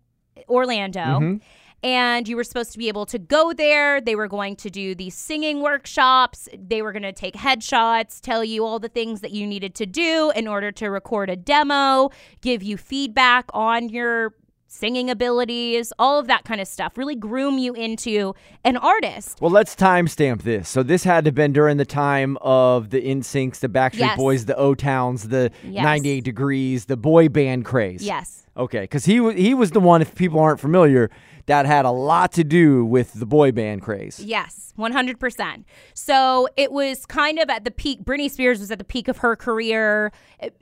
Orlando. Mm-hmm. And you were supposed to be able to go there. They were going to do these singing workshops. They were going to take headshots, tell you all the things that you needed to do in order to record a demo, give you feedback on your singing abilities, all of that kind of stuff. Really groom you into an artist. Well, let's timestamp this. So this had to have been during the time of the NSYNCs, the Backstreet Yes. Boys, the O Towns, the Yes. 98 Degrees, the boy band craze. Yes. Okay, because he he was the one. If people aren't familiar, that had a lot to do with the boy band craze. Yes, 100%. So it was kind of at the peak. Britney Spears was at the peak of her career.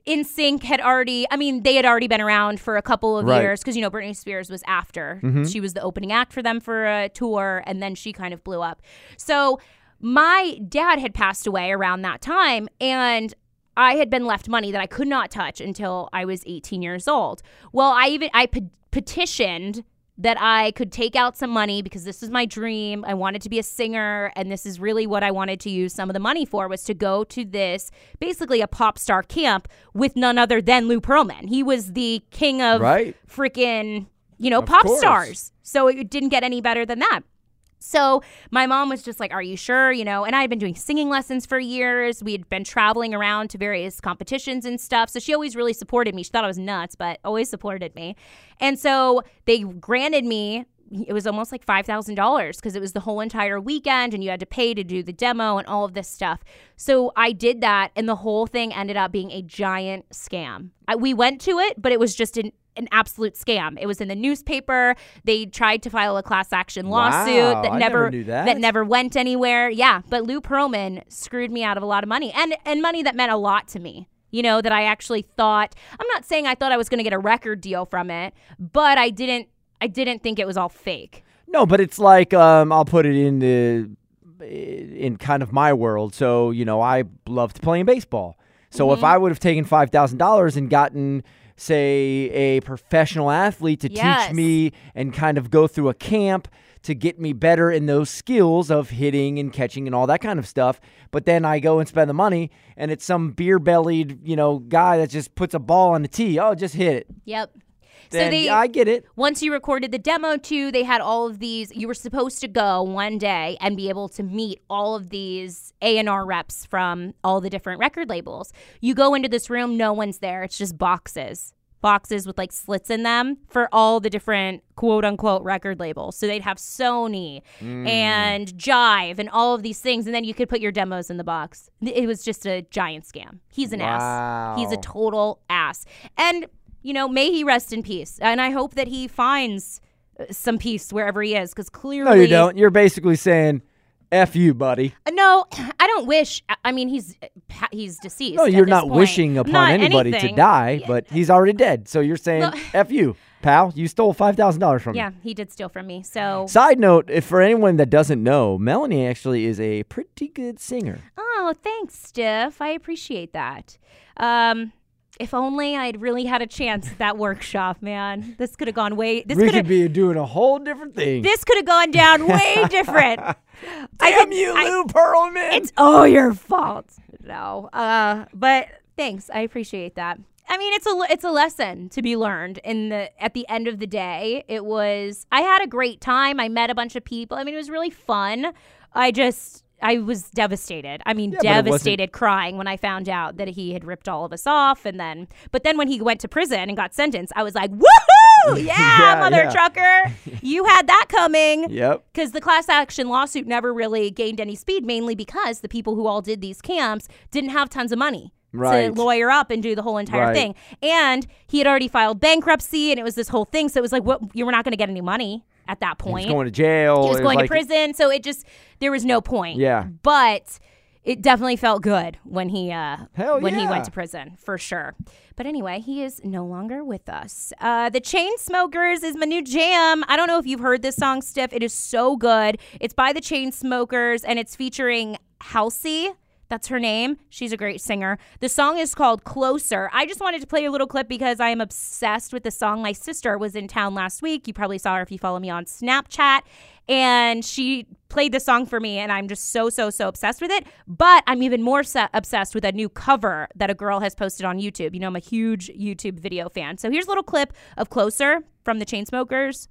NSYNC had already, I mean, they had already been around for a couple of Right. years because, you know, Britney Spears was after. Mm-hmm. She was the opening act for them for a tour, and then she kind of blew up. So my dad had passed away around that time, and I had been left money that I could not touch until I was 18 years old. Well, I even I pe- petitioned that I could take out some money because this is my dream. I wanted to be a singer and this is really what I wanted to use some of the money for was to go to this basically a pop star camp with none other than Lou Pearlman. He was the king of Right. freaking, you know, Of pop course. stars. So it didn't get any better than that. So my mom was just like, Are you sure? You know, and I had been doing singing lessons for years. We had been traveling around to various competitions and stuff. So she always really supported me. She thought I was nuts, but always supported me. And so they granted me. It was almost like $5,000 because it was the whole entire weekend and you had to pay to do the demo and all of this stuff. So I did that and the whole thing ended up being a giant scam. I, we went to it, but it was just an an absolute scam. It was in the newspaper. They tried to file a class action lawsuit Wow, that never, never knew that. never went anywhere. Yeah, but Lou Pearlman screwed me out of a lot of money and and money that meant a lot to me. You know that I actually thought. I'm not saying I thought I was going to get a record deal from it, but I didn't. I didn't think it was all fake. No, but it's like um, I'll put it in the in kind of my world. So you know, I loved playing baseball. So Mm-hmm. if I would have taken five thousand dollars and gotten, say, a professional athlete to Yes. teach me and kind of go through a camp to get me better in those skills of hitting and catching and all that kind of stuff. But then I go and spend the money, and it's some beer bellied, you know, guy that just puts a ball on the tee. Oh, just hit it. Yep. Then so they I get it. once you recorded the demo too, they had all of these. You were supposed to go one day and be able to meet all of these A and R reps from all the different record labels. You go into this room, no one's there. It's just boxes, boxes with like slits in them for all the different quote unquote record labels. So they'd have Sony hmm. and Jive and all of these things, and then you could put your demos in the box. It was just a giant scam. He's an ass. He's a total ass. And you know, may he rest in peace. And I hope that he finds uh, some peace wherever he is, because clearly, No, you don't. You're basically saying, "F you, buddy." Uh, No, (clears throat) I don't wish. I- I mean, he's uh, he's deceased. No, you're not point. wishing upon Not anybody anything. to die, but he's already dead. So you're saying, No. (laughs) "F you, pal." You stole five thousand dollars from Yeah, me. Yeah, he did steal from me. So, Side note: If for anyone that doesn't know, Melanie actually is a pretty good singer. oh, thanks, Stiff. I appreciate that. Um, if only I'd really had a chance at that workshop, man. This could have gone way. This we could be doing a whole different thing. This could have gone down way (laughs) different. I Damn could- you, I- Lou Pearlman! It's all your fault. No, uh, but thanks. I appreciate that. I mean, it's a it's a lesson to be learned. In the at the end of the day, it was. I had a great time. I met a bunch of people. I mean, it was really fun. I just. I was devastated. I mean, but devastated, crying when I found out that he had ripped all of us off. And then, but then when he went to prison and got sentenced, I was like, "Woohoo! (laughs) Yeah, Yeah, mother yeah. trucker, (laughs) you had that coming." yep. because the class action lawsuit never really gained any speed, mainly because the people who all did these camps didn't have tons of money Right. to lawyer up and do the whole entire Right. thing. And he had already filed bankruptcy, and it was this whole thing. So it was like, what? You were not going to get any money at that point, He's point. going to jail. He was going to prison, so it just there was no point. Yeah. but. It definitely felt good when he uh, Hell when he went to prison for sure. But anyway, he is no longer with us. Uh, the Chainsmokers is my new jam. I don't know if you've heard this song, Stiff. It is so good. It's by the Chainsmokers and it's featuring Halsey. That's her name. She's a great singer. The song is called Closer. I just wanted to play a little clip because I am obsessed with the song. My sister was in town last week. You probably saw her if you follow me on Snapchat. And she played the song for me, and I'm just so, so, so obsessed with it. But I'm even more se- obsessed with a new cover that a girl has posted on YouTube. You know, I'm a huge YouTube video fan. So here's a little clip of Closer from the Chainsmokers.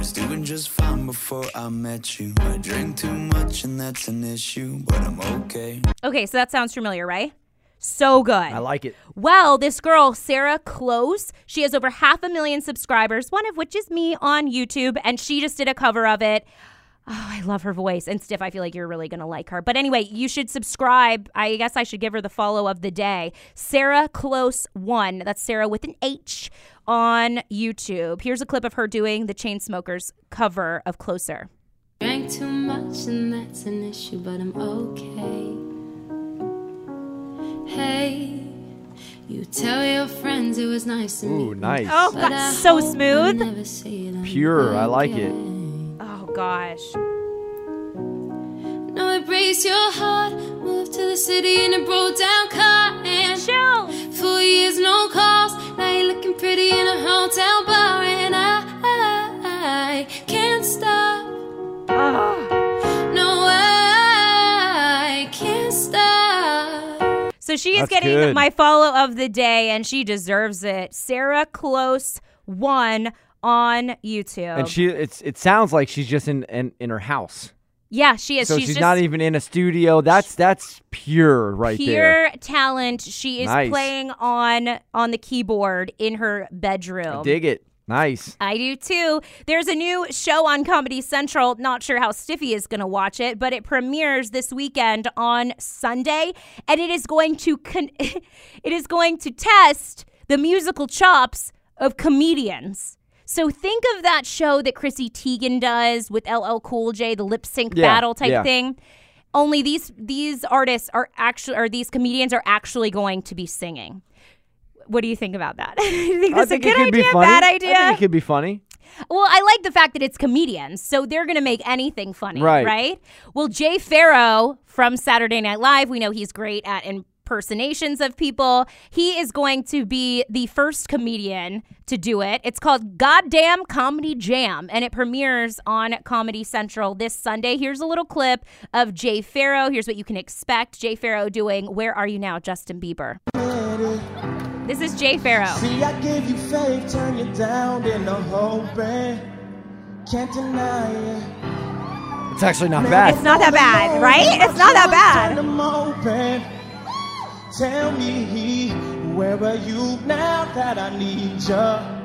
Was doing just fine before I met you. I drink too much and that's an issue, but I'm okay. Okay, so that sounds familiar, right? So good. I like it. Well, this girl, Sarah Close, she has over half a million subscribers, one of which is me on YouTube, and she just did a cover of it. Oh, I love her voice. And Stiff, I feel like you're really going to like her. But anyway, you should subscribe. I guess I should give her the follow of the day. Sarah Close 1. That's Sarah with an H on YouTube. Here's a clip of her doing the Chainsmokers cover of Closer. Drank too much and that's an issue, but I'm okay. Hey, you tell your friends it was nice to Ooh, meet nice. Oh, but that's so smooth. never see them Pure. I like it. Again. Gosh. No, it breaks your heart. Moved to the city in a broke down car and Chill. four years no calls. Now you're looking pretty in a hotel bar, and I, I, can't stop. Ah. No, I can't stop. So she is That's getting good. my follow of the day, and she deserves it. Sarah Close one on YouTube. And she, it's it sounds like she's just in in, in her house. yeah, she is. So she's she's, not even in a studio. That's that's pure right pure there. talent. She is Nice. playing on on the keyboard in her bedroom. Dig it. Nice. I do too. There's a new show on Comedy Central. Not sure how Stiffy is going to watch it, but it premieres this weekend on Sunday, and it is going to con- (laughs) it is going to test the musical chops of comedians. So think of that show that Chrissy Teigen does with LL Cool J, the lip sync Yeah, battle type yeah. thing. Only these these artists are actually or these comedians are actually going to be singing. What do you think about that? (laughs) you think I that's think a good idea? be funny. Bad I idea? think it could be funny. Well, I like the fact that it's comedians, so they're going to make anything funny, Right. right? Well, Jay Pharoah from Saturday Night Live, we know he's great at impersonations of people. He is going to be the first comedian to do it. It's called Goddamn Comedy Jam, and it premieres on Comedy Central this Sunday. Here's a little clip of Jay Pharoah. Here's what you can expect Jay Pharoah doing Where Are You Now, Justin Bieber. This is Jay Pharoah. See, I gave you faith, turn you down, then the whole band. Can't deny it. It's actually not bad. It's not that bad, right? It's not that bad. Tell me, where are you now that I need you?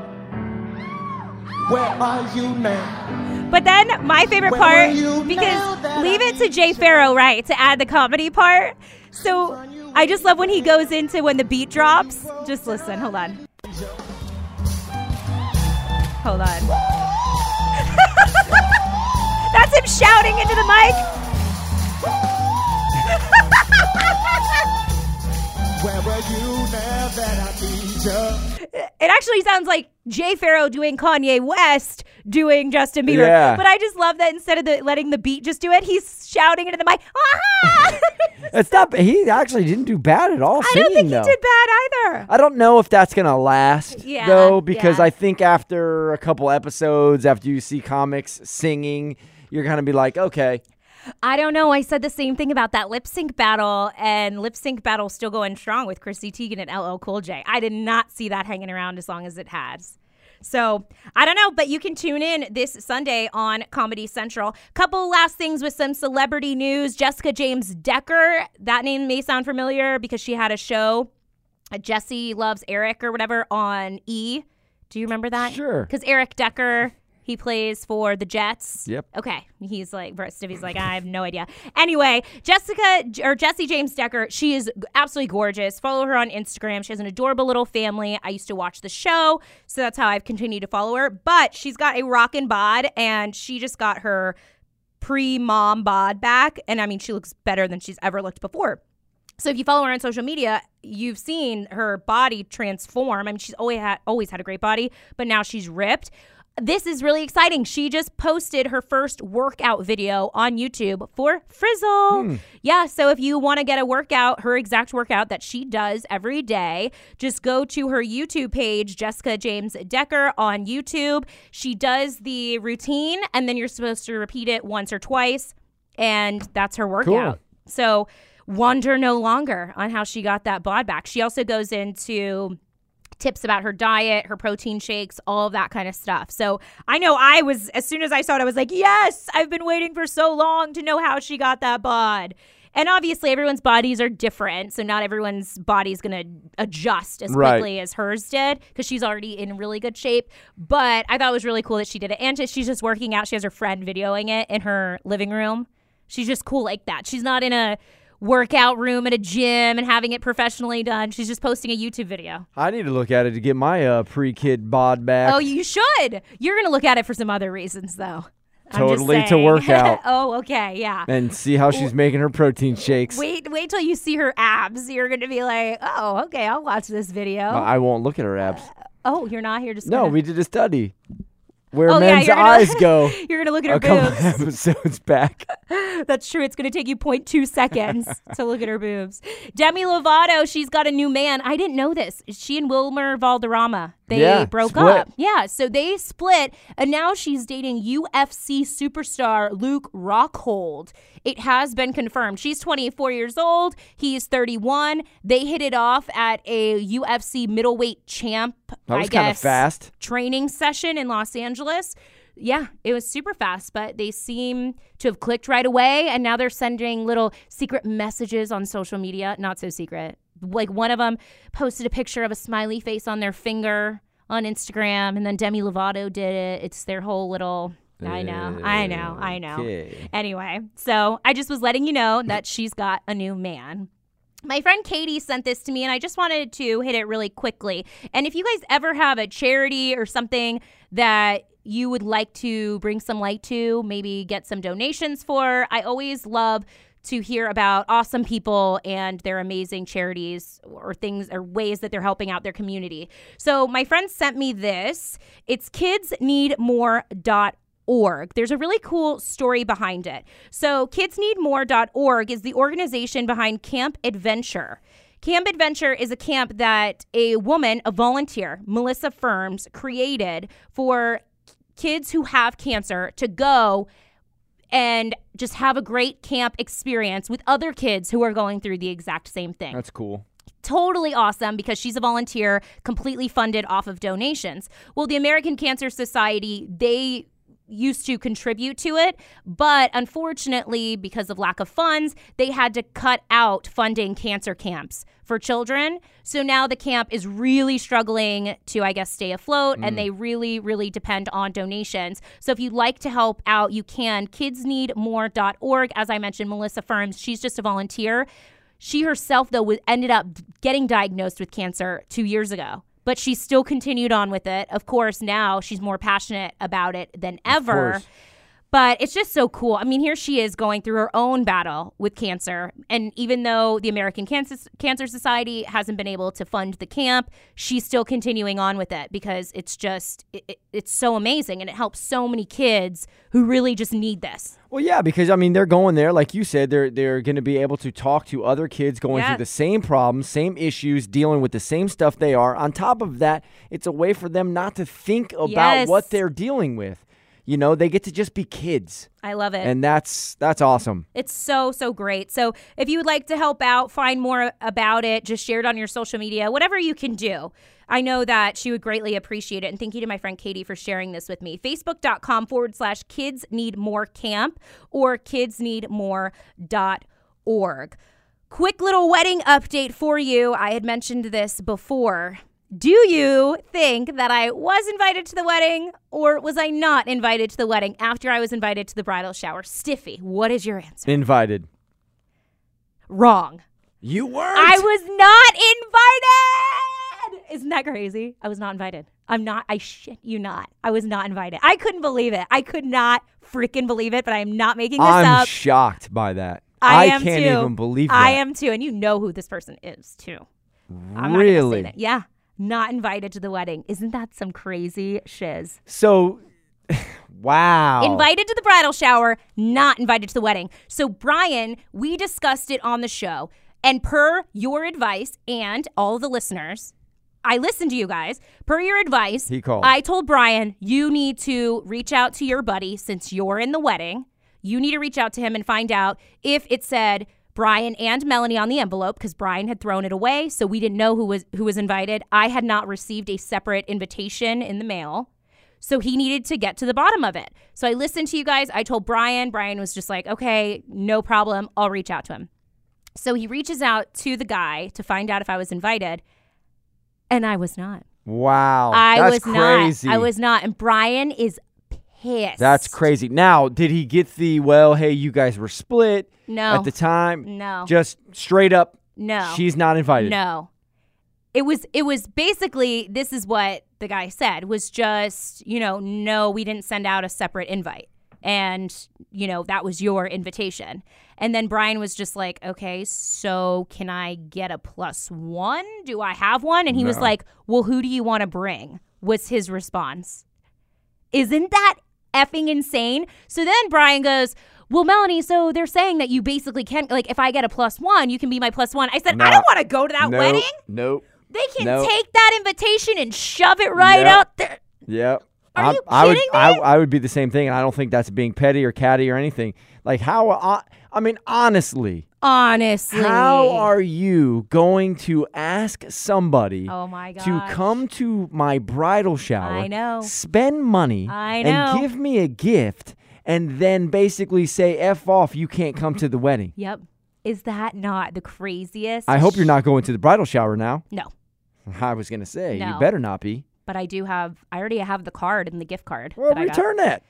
Where are you now? But then my favorite Where part, were you now because leave I it to Jay Pharoah, right, to add the comedy part. So I just love when he goes into when the beat drops. Just listen. Hold on. Hold on. (laughs) That's him shouting into the mic. Where are you now that I need you? It actually sounds like Jay Pharoah doing Kanye West doing Justin Bieber. Yeah. But I just love that instead of the, letting the beat just do it, he's shouting into the mic. "Ah!" It's not. He actually didn't do bad at all. I singing, don't think though. he did bad either. I don't know if that's gonna last Yeah, though, because yeah. I think after a couple episodes, after you see comics singing, you're gonna be like, okay, I don't know. I said the same thing about that lip sync battle, and lip sync battle still going strong with Chrissy Teigen and LL Cool J. I did not see that hanging around as long as it has. So I don't know, but you can tune in this Sunday on Comedy Central. Couple last things with some celebrity news. Jessica James Decker. That name may sound familiar because she had a show, Jesse Loves Eric or whatever, on E. Do you remember that? Sure. Because Eric Decker, he plays for the Jets. Yep. Okay. He's like, Stiffy's like, I have no idea. Anyway, Jessica or Jesse James Decker, she is absolutely gorgeous. Follow her on Instagram. She has an adorable little family. I used to watch the show, so that's how I've continued to follow her. But she's got a rockin' bod, and she just got her pre mom bod back. And I mean, she looks better than she's ever looked before. So if you follow her on social media, you've seen her body transform. I mean, she's always had always had a great body, but now she's ripped. This is really exciting. She just posted her first workout video on YouTube for Frizzle. Hmm. Yeah, so if you want to get a workout, her exact workout that she does every day, just go to her YouTube page, Jessica James Decker on YouTube. She does the routine and then you're supposed to repeat it once or twice and that's her workout. So wonder no longer on how she got that bod back. She also goes into tips about her diet, her protein shakes, all of that kind of stuff. So I know I was, as soon as I saw it, I was like, yes, I've been waiting for so long to know how she got that bod. And obviously, everyone's bodies are different. So not everyone's body is going to adjust as Right. quickly as hers did because she's already in really good shape. But I thought it was really cool that she did it. And she's just working out. She has her friend videoing it in her living room. She's just cool like that. She's not in a workout room at a gym and having it professionally done. She's just posting a YouTube video. I need to look at it to get my uh, pre-kid bod back. Oh, you should. You're going to look at it for some other reasons, though. I'm just Totally to saying. work out. (laughs) oh, okay, yeah. and see how she's making her protein shakes. Wait, wait till you see her abs. You're going to be like, oh, okay, I'll watch this video. I won't look at her abs. oh, you're not here to. No, we did a study where Oh, men's gonna- eyes (laughs) go. You're gonna look at her a couple boobs. (laughs) episodes back. (laughs) That's true. It's going to take you 0.2 seconds to look at her boobs. Demi Lovato, she's got a new man. I didn't know this. She and Wilmer Valderrama, they Yeah, broke split. up. Yeah, so they split, and now she's dating UFC superstar Luke Rockhold. It has been confirmed. She's 24 years old. He's 31. They hit it off at a UFC middleweight champ, That was I guess, fast. training session in Los Angeles. Yeah, it was super fast, but they seem to have clicked right away. And now they're sending little secret messages on social media. Not so secret. Like one of them posted a picture of a smiley face on their finger on Instagram, and then Demi Lovato did it. It's their whole little. I know, I know, I eh, know. Okay. Anyway, so I just was letting you know that (laughs) she's got a new man. My friend Katie sent this to me, and I just wanted to hit it really quickly. And if you guys ever have a charity or something that you would like to bring some light to, maybe get some donations for, I always love to hear about awesome people and their amazing charities or things or ways that they're helping out their community. So my friend sent me this. It's kidsneedmore.org org. There's a really cool story behind it. So, kidsneedmore.org is the organization behind Camp Adventure. Camp Adventure is a camp that a woman, a volunteer, Melissa Firms, created for kids who have cancer to go and just have a great camp experience with other kids who are going through the exact same thing That's cool. totally awesome because she's a volunteer completely funded off of donations well the american cancer society they used to contribute to it but unfortunately because of lack of funds they had to cut out funding cancer camps for children. So now the camp is really struggling to i guess stay afloat and mm. they really really depend on donations. So if you'd like to help out you can. kidsneedmore.org as i mentioned melissa firms she's just a volunteer. She herself, though, was, ended up getting diagnosed with cancer two years ago, but she still continued on with it. Of course, now she's more passionate about it than ever. But it's just so cool. I mean, here she is going through her own battle with cancer. And even though the American Cancer, cancer Society hasn't been able to fund the camp, she's still continuing on with it because it's just, it, it- it's so amazing. And it helps so many kids who really just need this. Well, yeah, because I mean, they're going there, like you said, they're they're going to be able to talk to other kids going Yeah. through the same problems, same issues, dealing with the same stuff they are. On top of that, it's a way for them not to think about Yes. what they're dealing with. You know, they get to just be kids, I love it. and that's that's awesome. It's so, so great. So if you would like to help out, find more about it, just share it on your social media, whatever you can do. I know that she would greatly appreciate it. And thank you to my friend Katie for sharing this with me. Facebook.com forward slash kids need more camp or kids need more dot org Quick little wedding update for you. I had mentioned this before. Do you think that I was invited to the wedding or was I not invited to the wedding after I was invited to the bridal shower? Stiffy, what is your answer? Invited. Wrong. You weren't. I was not invited. Isn't that crazy? I was not invited. I'm not. I shit you not. I was not invited. I couldn't believe it. I could not freaking believe it. But I am not making this I'm up. shocked by that. I, am can't too. even believe that. I am too, and you know who this person is too. I'm really. Yeah, not invited to the wedding. Isn't that some crazy shiz? So, (laughs) wow. Invited to the bridal shower, not invited to the wedding. So, Brian, we discussed it on the show. And per your advice and all the listeners, I listened to you guys. Per your advice, He called. I told Brian, you need to reach out to your buddy since you're in the wedding. You need to reach out to him and find out if it said Brian and Melanie on the envelope because Brian had thrown it away, so we didn't know who was who was invited. I had not received a separate invitation in the mail. So he needed to get to the bottom of it. So I listened to you guys. I told Brian. Brian was just like, "Okay, no problem. I'll reach out to him." So he reaches out to the guy to find out if I was invited, and I was not. Wow. I that's was crazy. not. I was not. And Brian is pissed. That's crazy. Now, did he get the well? Hey, you guys were split No. at the time. No. Just straight up. No. She's not invited. No. It was it was basically this is what the guy said was just, you know, no, we didn't send out a separate invite. And, you know, that was your invitation. And then Brian was just like, "Okay, so can I get a plus 1? Do I have one?" And he was like, "Well, who do you want to bring?" was his response. Isn't that effing insane? So then Brian goes, Well, Melanie, so they're saying that you basically can't, like, if I get a plus one, you can be my plus one. I said, I don't want to go to that Nope. wedding. Nope. They can Nope. take that invitation and shove it right Yep. out there. Yep. Are I, you I would, kidding I, me? I would be the same thing, and I don't think that's being petty or catty or anything. Like how? I, I mean, honestly, Honestly. how are you going to ask somebody Oh my to come to my bridal shower? I know. Spend money I know. and give me a gift, and then basically say "f off." You can't come to the wedding. (laughs) Yep. Is that not the craziest? I hope you're not going to the bridal shower now. No. I was gonna say No. you better not be. But I do have, I already have the card and the gift card. Well, that I got. return that.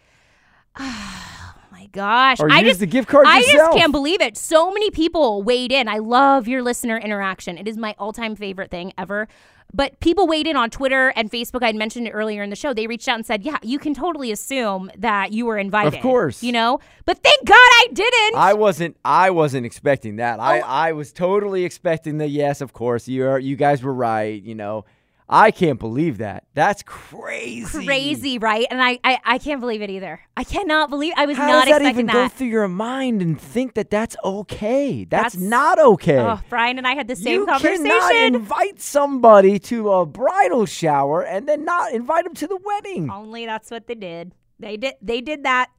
(sighs) Oh my gosh. Or I use just, the gift card I yourself. just can't believe it. So many people weighed in. I love your listener interaction. It is my all time favorite thing ever. But people weighed in on Twitter and Facebook. I had mentioned it earlier in the show. They reached out and said, Yeah, you can totally assume that you were invited. Of course. You know? But thank God I didn't. I wasn't. I wasn't expecting that. I, Oh. I was totally expecting the yes. Of course, you are. You guys were right. You know, I can't believe that. That's crazy. Crazy, right? And I, I, I can't believe it either. I cannot believe I was How not does that expecting even go that. through your mind and think that that's okay? That's, That's- not okay. Oh, Brian and I had the same you conversation. cannot invite somebody to a bridal shower and then not invite them to the wedding. Only that's what they did. They did they did that.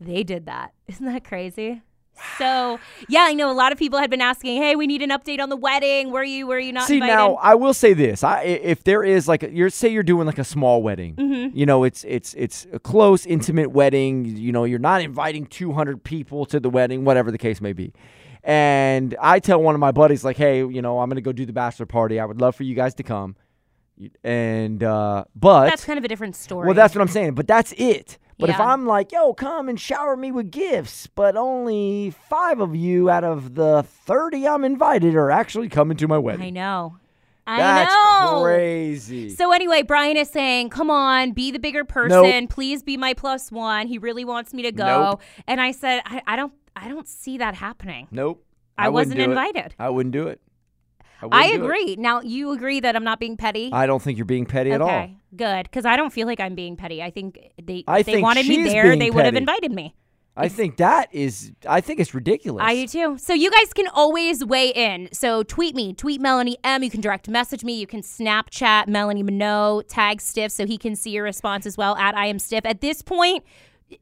They did that. Isn't that crazy? So yeah, I know a lot of people had been asking, "Hey, we need an update on the wedding. Were you were you not See invited?" now, I will say this: I, if there is like, you're say you're doing like a small wedding, Mhm. you know, it's it's it's a close, intimate wedding. You know, you're not inviting 200 people to the wedding, whatever the case may be. And I tell one of my buddies, like, hey, you know, I'm gonna go do the bachelor party. I would love for you guys to come. And uh, but that's kind of a different story. well, that's what I'm saying. But that's it. But if I'm like, yo, come and shower me with gifts, but only five of you out of the 30 I'm invited are actually coming to my wedding. I know. I That's know. crazy. So anyway, Brian is saying, "Come on, be the bigger person. Please be my plus one. He really wants me to go." Nope. And I said, I, "I don't, I don't see that happening." Nope. I wouldn't wasn't do it. invited. I wouldn't do it. I, wouldn't it. agree. Now you agree that I'm not being petty. I don't think you're being petty at all. Okay, good. Because I don't feel like I'm being petty. I think they, I if they think wanted me there, they would have invited me. I think that is. I think it's ridiculous. I do too. So you guys can always weigh in. So tweet me, tweet Melanie M. You can direct message me. You can Snapchat Melanie Minogue, tag Stiff so he can see your response as well at I am Stiff. At this point,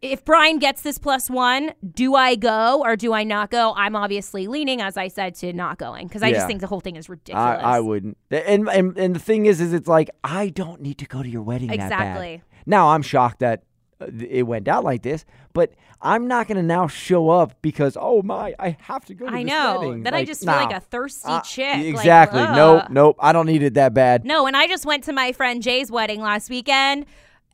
if Brian gets this plus one, do I go or do I not go? I'm obviously leaning, as I said, to not going because I Yeah. just think the whole thing is ridiculous. I, I wouldn't. And, and and the thing is, is it's like I don't need to go to your wedding that Exactly. bad. Now I'm shocked that uh, it went out like this, but I'm not going to now show up because oh my, I have to go. To I this know. wedding. Then I Like, just feel like a thirsty Uh, chick. Like, Exactly. ugh. nope. Nope. I don't need it that bad. No, and I just went to my friend Jay's wedding last weekend.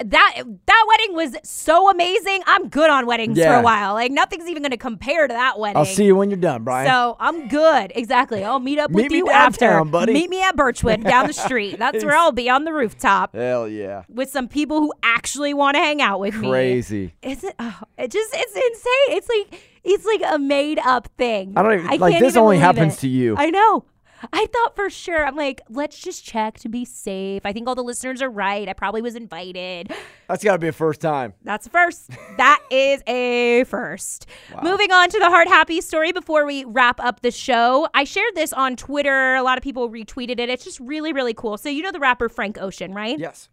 That that wedding was so amazing. I'm good on weddings for a while. Like nothing's even going to compare to that wedding. I'll see you when you're done, Brian. So I'm good. Exactly. I'll meet up with Meet me you after. buddy. Meet me at Birchwood down the street. (laughs) That's where I'll be on the rooftop Hell yeah. with some people who actually want to hang out with me. Crazy. Is it? Oh, it just it's insane. It's like it's like a made up thing. I don't even- like, can't this only happens it. to you. I know. I thought for sure. I'm like, let's just check to be safe. I think all the listeners are right. I probably was invited. (gasps) That's got to be a first time. That's a first. that (laughs) is a first. Moving on to the heart happy story before we wrap up the show. I shared this on Twitter. A lot of people retweeted it. It's just really, really cool. So you know the rapper Frank Ocean, right? Yes.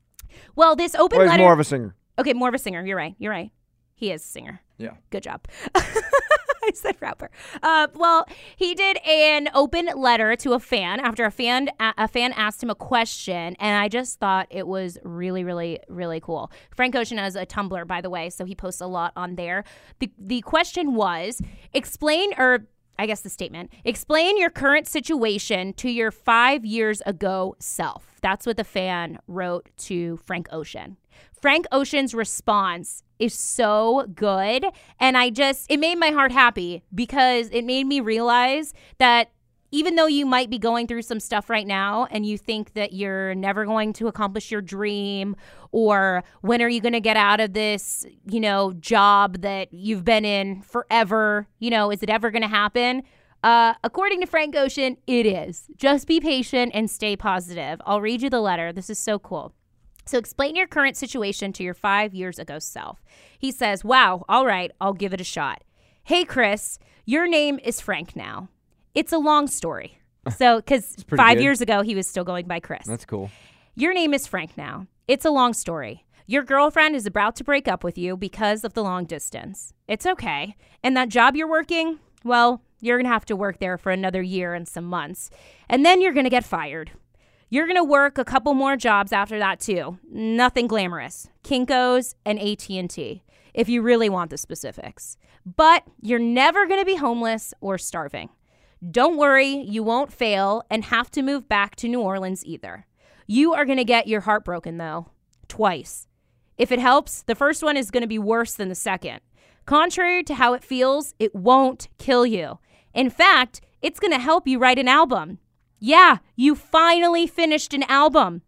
Well, this open Well, he's letter. more of a singer. Okay, more of a singer. You're right. You're right. He is a singer. Yeah. Good job. (laughs) I said rapper. Uh, well, he did an open letter to a fan after a fan a fan asked him a question, and I just thought it was really, really, really cool. Frank Ocean has a Tumblr, by the way, so he posts a lot on there. the The question was: explain or I guess the statement explain your current situation to your five years ago self. That's what the fan wrote to Frank Ocean. Frank Ocean's response is so good. And I just, it made my heart happy because it made me realize that even though you might be going through some stuff right now and you think that you're never going to accomplish your dream or when are you going to get out of this, you know, job that you've been in forever, you know, is it ever going to happen? Uh, according to Frank Ocean, it is. Just be patient and stay positive. I'll read you the letter. This is so cool. So explain your current situation to your five years ago self. He says, Wow, all right, I'll give it a shot. Hey, Chris, your name is Frank now. It's a long story. (laughs) So, because five good. years ago, he was still going by Chris. That's cool. Your name is Frank now. It's a long story. Your girlfriend is about to break up with you because of the long distance. It's okay. And that job you're working, well, you're going to have to work there for another year and some months. And then you're going to get fired. You're going to work a couple more jobs after that too. Nothing glamorous. Kinko's and AT&T if you really want the specifics. But you're never going to be homeless or starving. Don't worry, you won't fail and have to move back to New Orleans either. You are going to get your heart broken though, twice. If it helps, the first one is going to be worse than the second. Contrary to how it feels, it won't kill you. In fact, it's going to help you write an album. Yeah, you finally finished an album.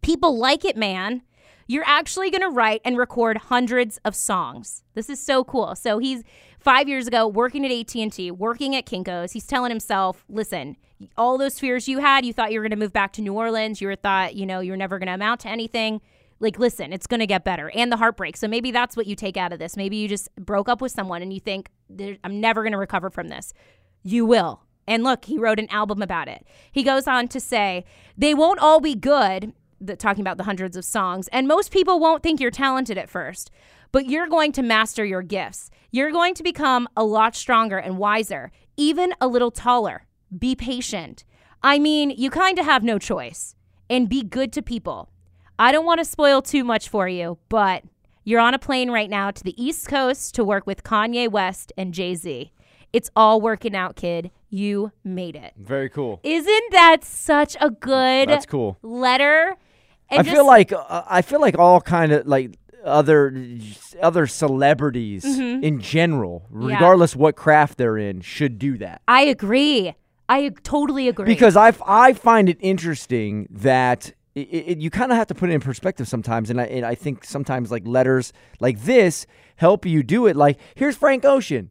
People like it, man. You're actually going to write and record hundreds of songs. This is so cool. So he's 5 years ago working at AT&T, working at Kinko's. He's telling himself, "Listen, all those fears you had, you thought you were going to move back to New Orleans, you were thought, you know, you're never going to amount to anything. Like listen, it's going to get better." And the heartbreak. So maybe that's what you take out of this. Maybe you just broke up with someone and you think, "I'm never going to recover from this." You will. And look, he wrote an album about it. He goes on to say, they won't all be good, the, talking about the hundreds of songs, and most people won't think you're talented at first, but you're going to master your gifts. You're going to become a lot stronger and wiser, even a little taller. Be patient. I mean, you kind of have no choice. And be good to people. I don't want to spoil too much for you, but you're on a plane right now to the East Coast to work with Kanye West and Jay Z. It's all working out, kid. You made it. Very cool. Isn't that such a good That's cool. letter? And I feel like uh, I feel like all kind of like other other celebrities Mhm. in general, Yeah. regardless what craft they're in, should do that. I agree. I totally agree. Because I I find it interesting that it, it, you kind of have to put it in perspective sometimes, and I, and I think sometimes like letters like this help you do it. Like here's Frank Ocean.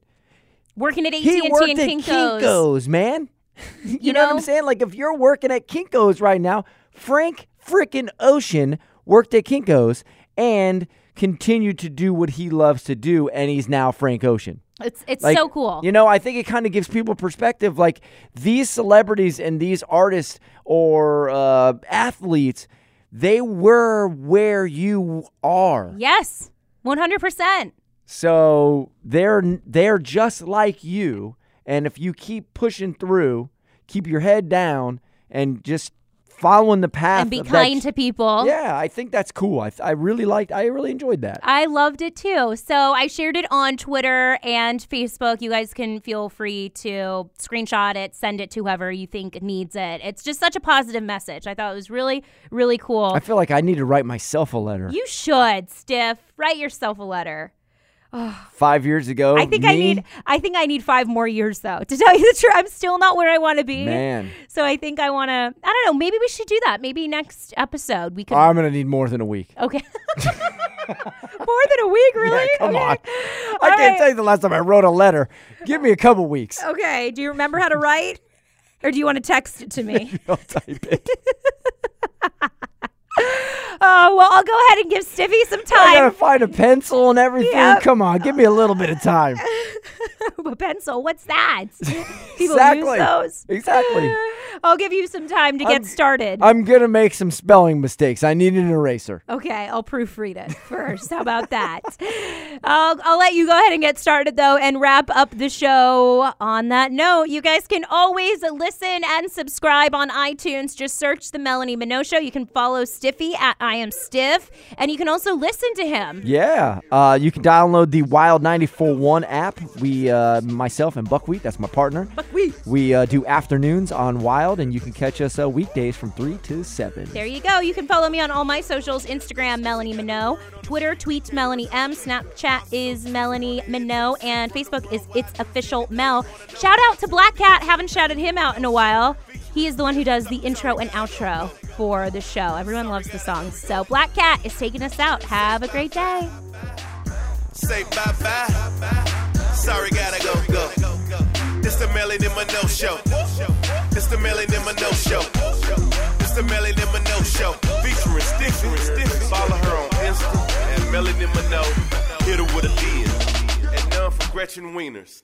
working at AT&T He worked and at Kinko's. Kinko's, man. (laughs) you, You know, what? I'm saying? Like if you're working at Kinko's right now, Frank frickin' Ocean worked at Kinko's and continued to do what he loves to do, and he's now Frank Ocean. It's it's Like, so cool. You know, I think it kind of gives people perspective. Like these celebrities and these artists or uh, athletes, they were where you are. yes. 100%. So they're they're just like you, and if you keep pushing through, keep your head down, and just following the path And be kind to people. Yeah, I think that's cool. I, I really liked. I really enjoyed that. I loved it too. So I shared it on Twitter and Facebook. You guys can feel free to screenshot it, send it to whoever you think needs it. It's just such a positive message. I thought it was really, really cool. I feel like I need to write myself a letter. you should, Stiff. Write yourself a letter. (sighs) Five years ago, I think I need I think I need five more years though. To (laughs) tell you the truth, I'm still not where I want to be. Man. So I think I want to I don't know, maybe we should do that. Maybe next episode we could I'm gonna need more than a week. Okay. (laughs) more than a week, really? Yeah, come Okay. on. I All can't right. tell you the last time I wrote a letter. Give me a couple weeks. Okay. Do you remember how to write? Or do you want to text it to me? (laughs) I'll type it. Oh, well, I'll go ahead and give Stiffy some time. I gotta find a pencil and everything. Yep. Come on, give me a little bit of time. (laughs) a pencil. What's that? (laughs) People exactly. use those. Exactly. (sighs) I'll give you some time to get I'm- started. I'm gonna make some spelling mistakes. I need an eraser. Okay, I'll proofread it first. How about that? (laughs) I'll, I'll let you go ahead and get started, though, and wrap up the show on that note. You guys can always listen and subscribe on iTunes. Just search The Melanie Minogue Show. You can follow Stiffy at I Am Stiff, and you can also listen to him. Yeah. Uh, you can download the Wild 94.1 app. We, uh, myself and Buckwheat, that's my partner. Buckwheat. We uh, do afternoons on Wild, and you can catch us uh, weekdays from 3 to 7. There you go. You can follow me on all my socials Instagram, Melanie Minogue, Twitter, tweet Melanie M, Snapchat is Melanie Minogue, and Facebook is It's Official Mel. Shout out to Black Cat. Haven't shouted him out in a while. He is the one who does the intro and outro for the show. Everyone loves the song. So Black Cat is taking us out. Have a great day. Say bye bye. Sorry, gotta go go. It's the Melanie Minogue show. It's the Melanie Minogue show. It's the Melanie Minogue show. Featuring Stiffy. Follow her on Insta and Melanie Minogue. Hit her with a D. And none for Gretchen Wieners.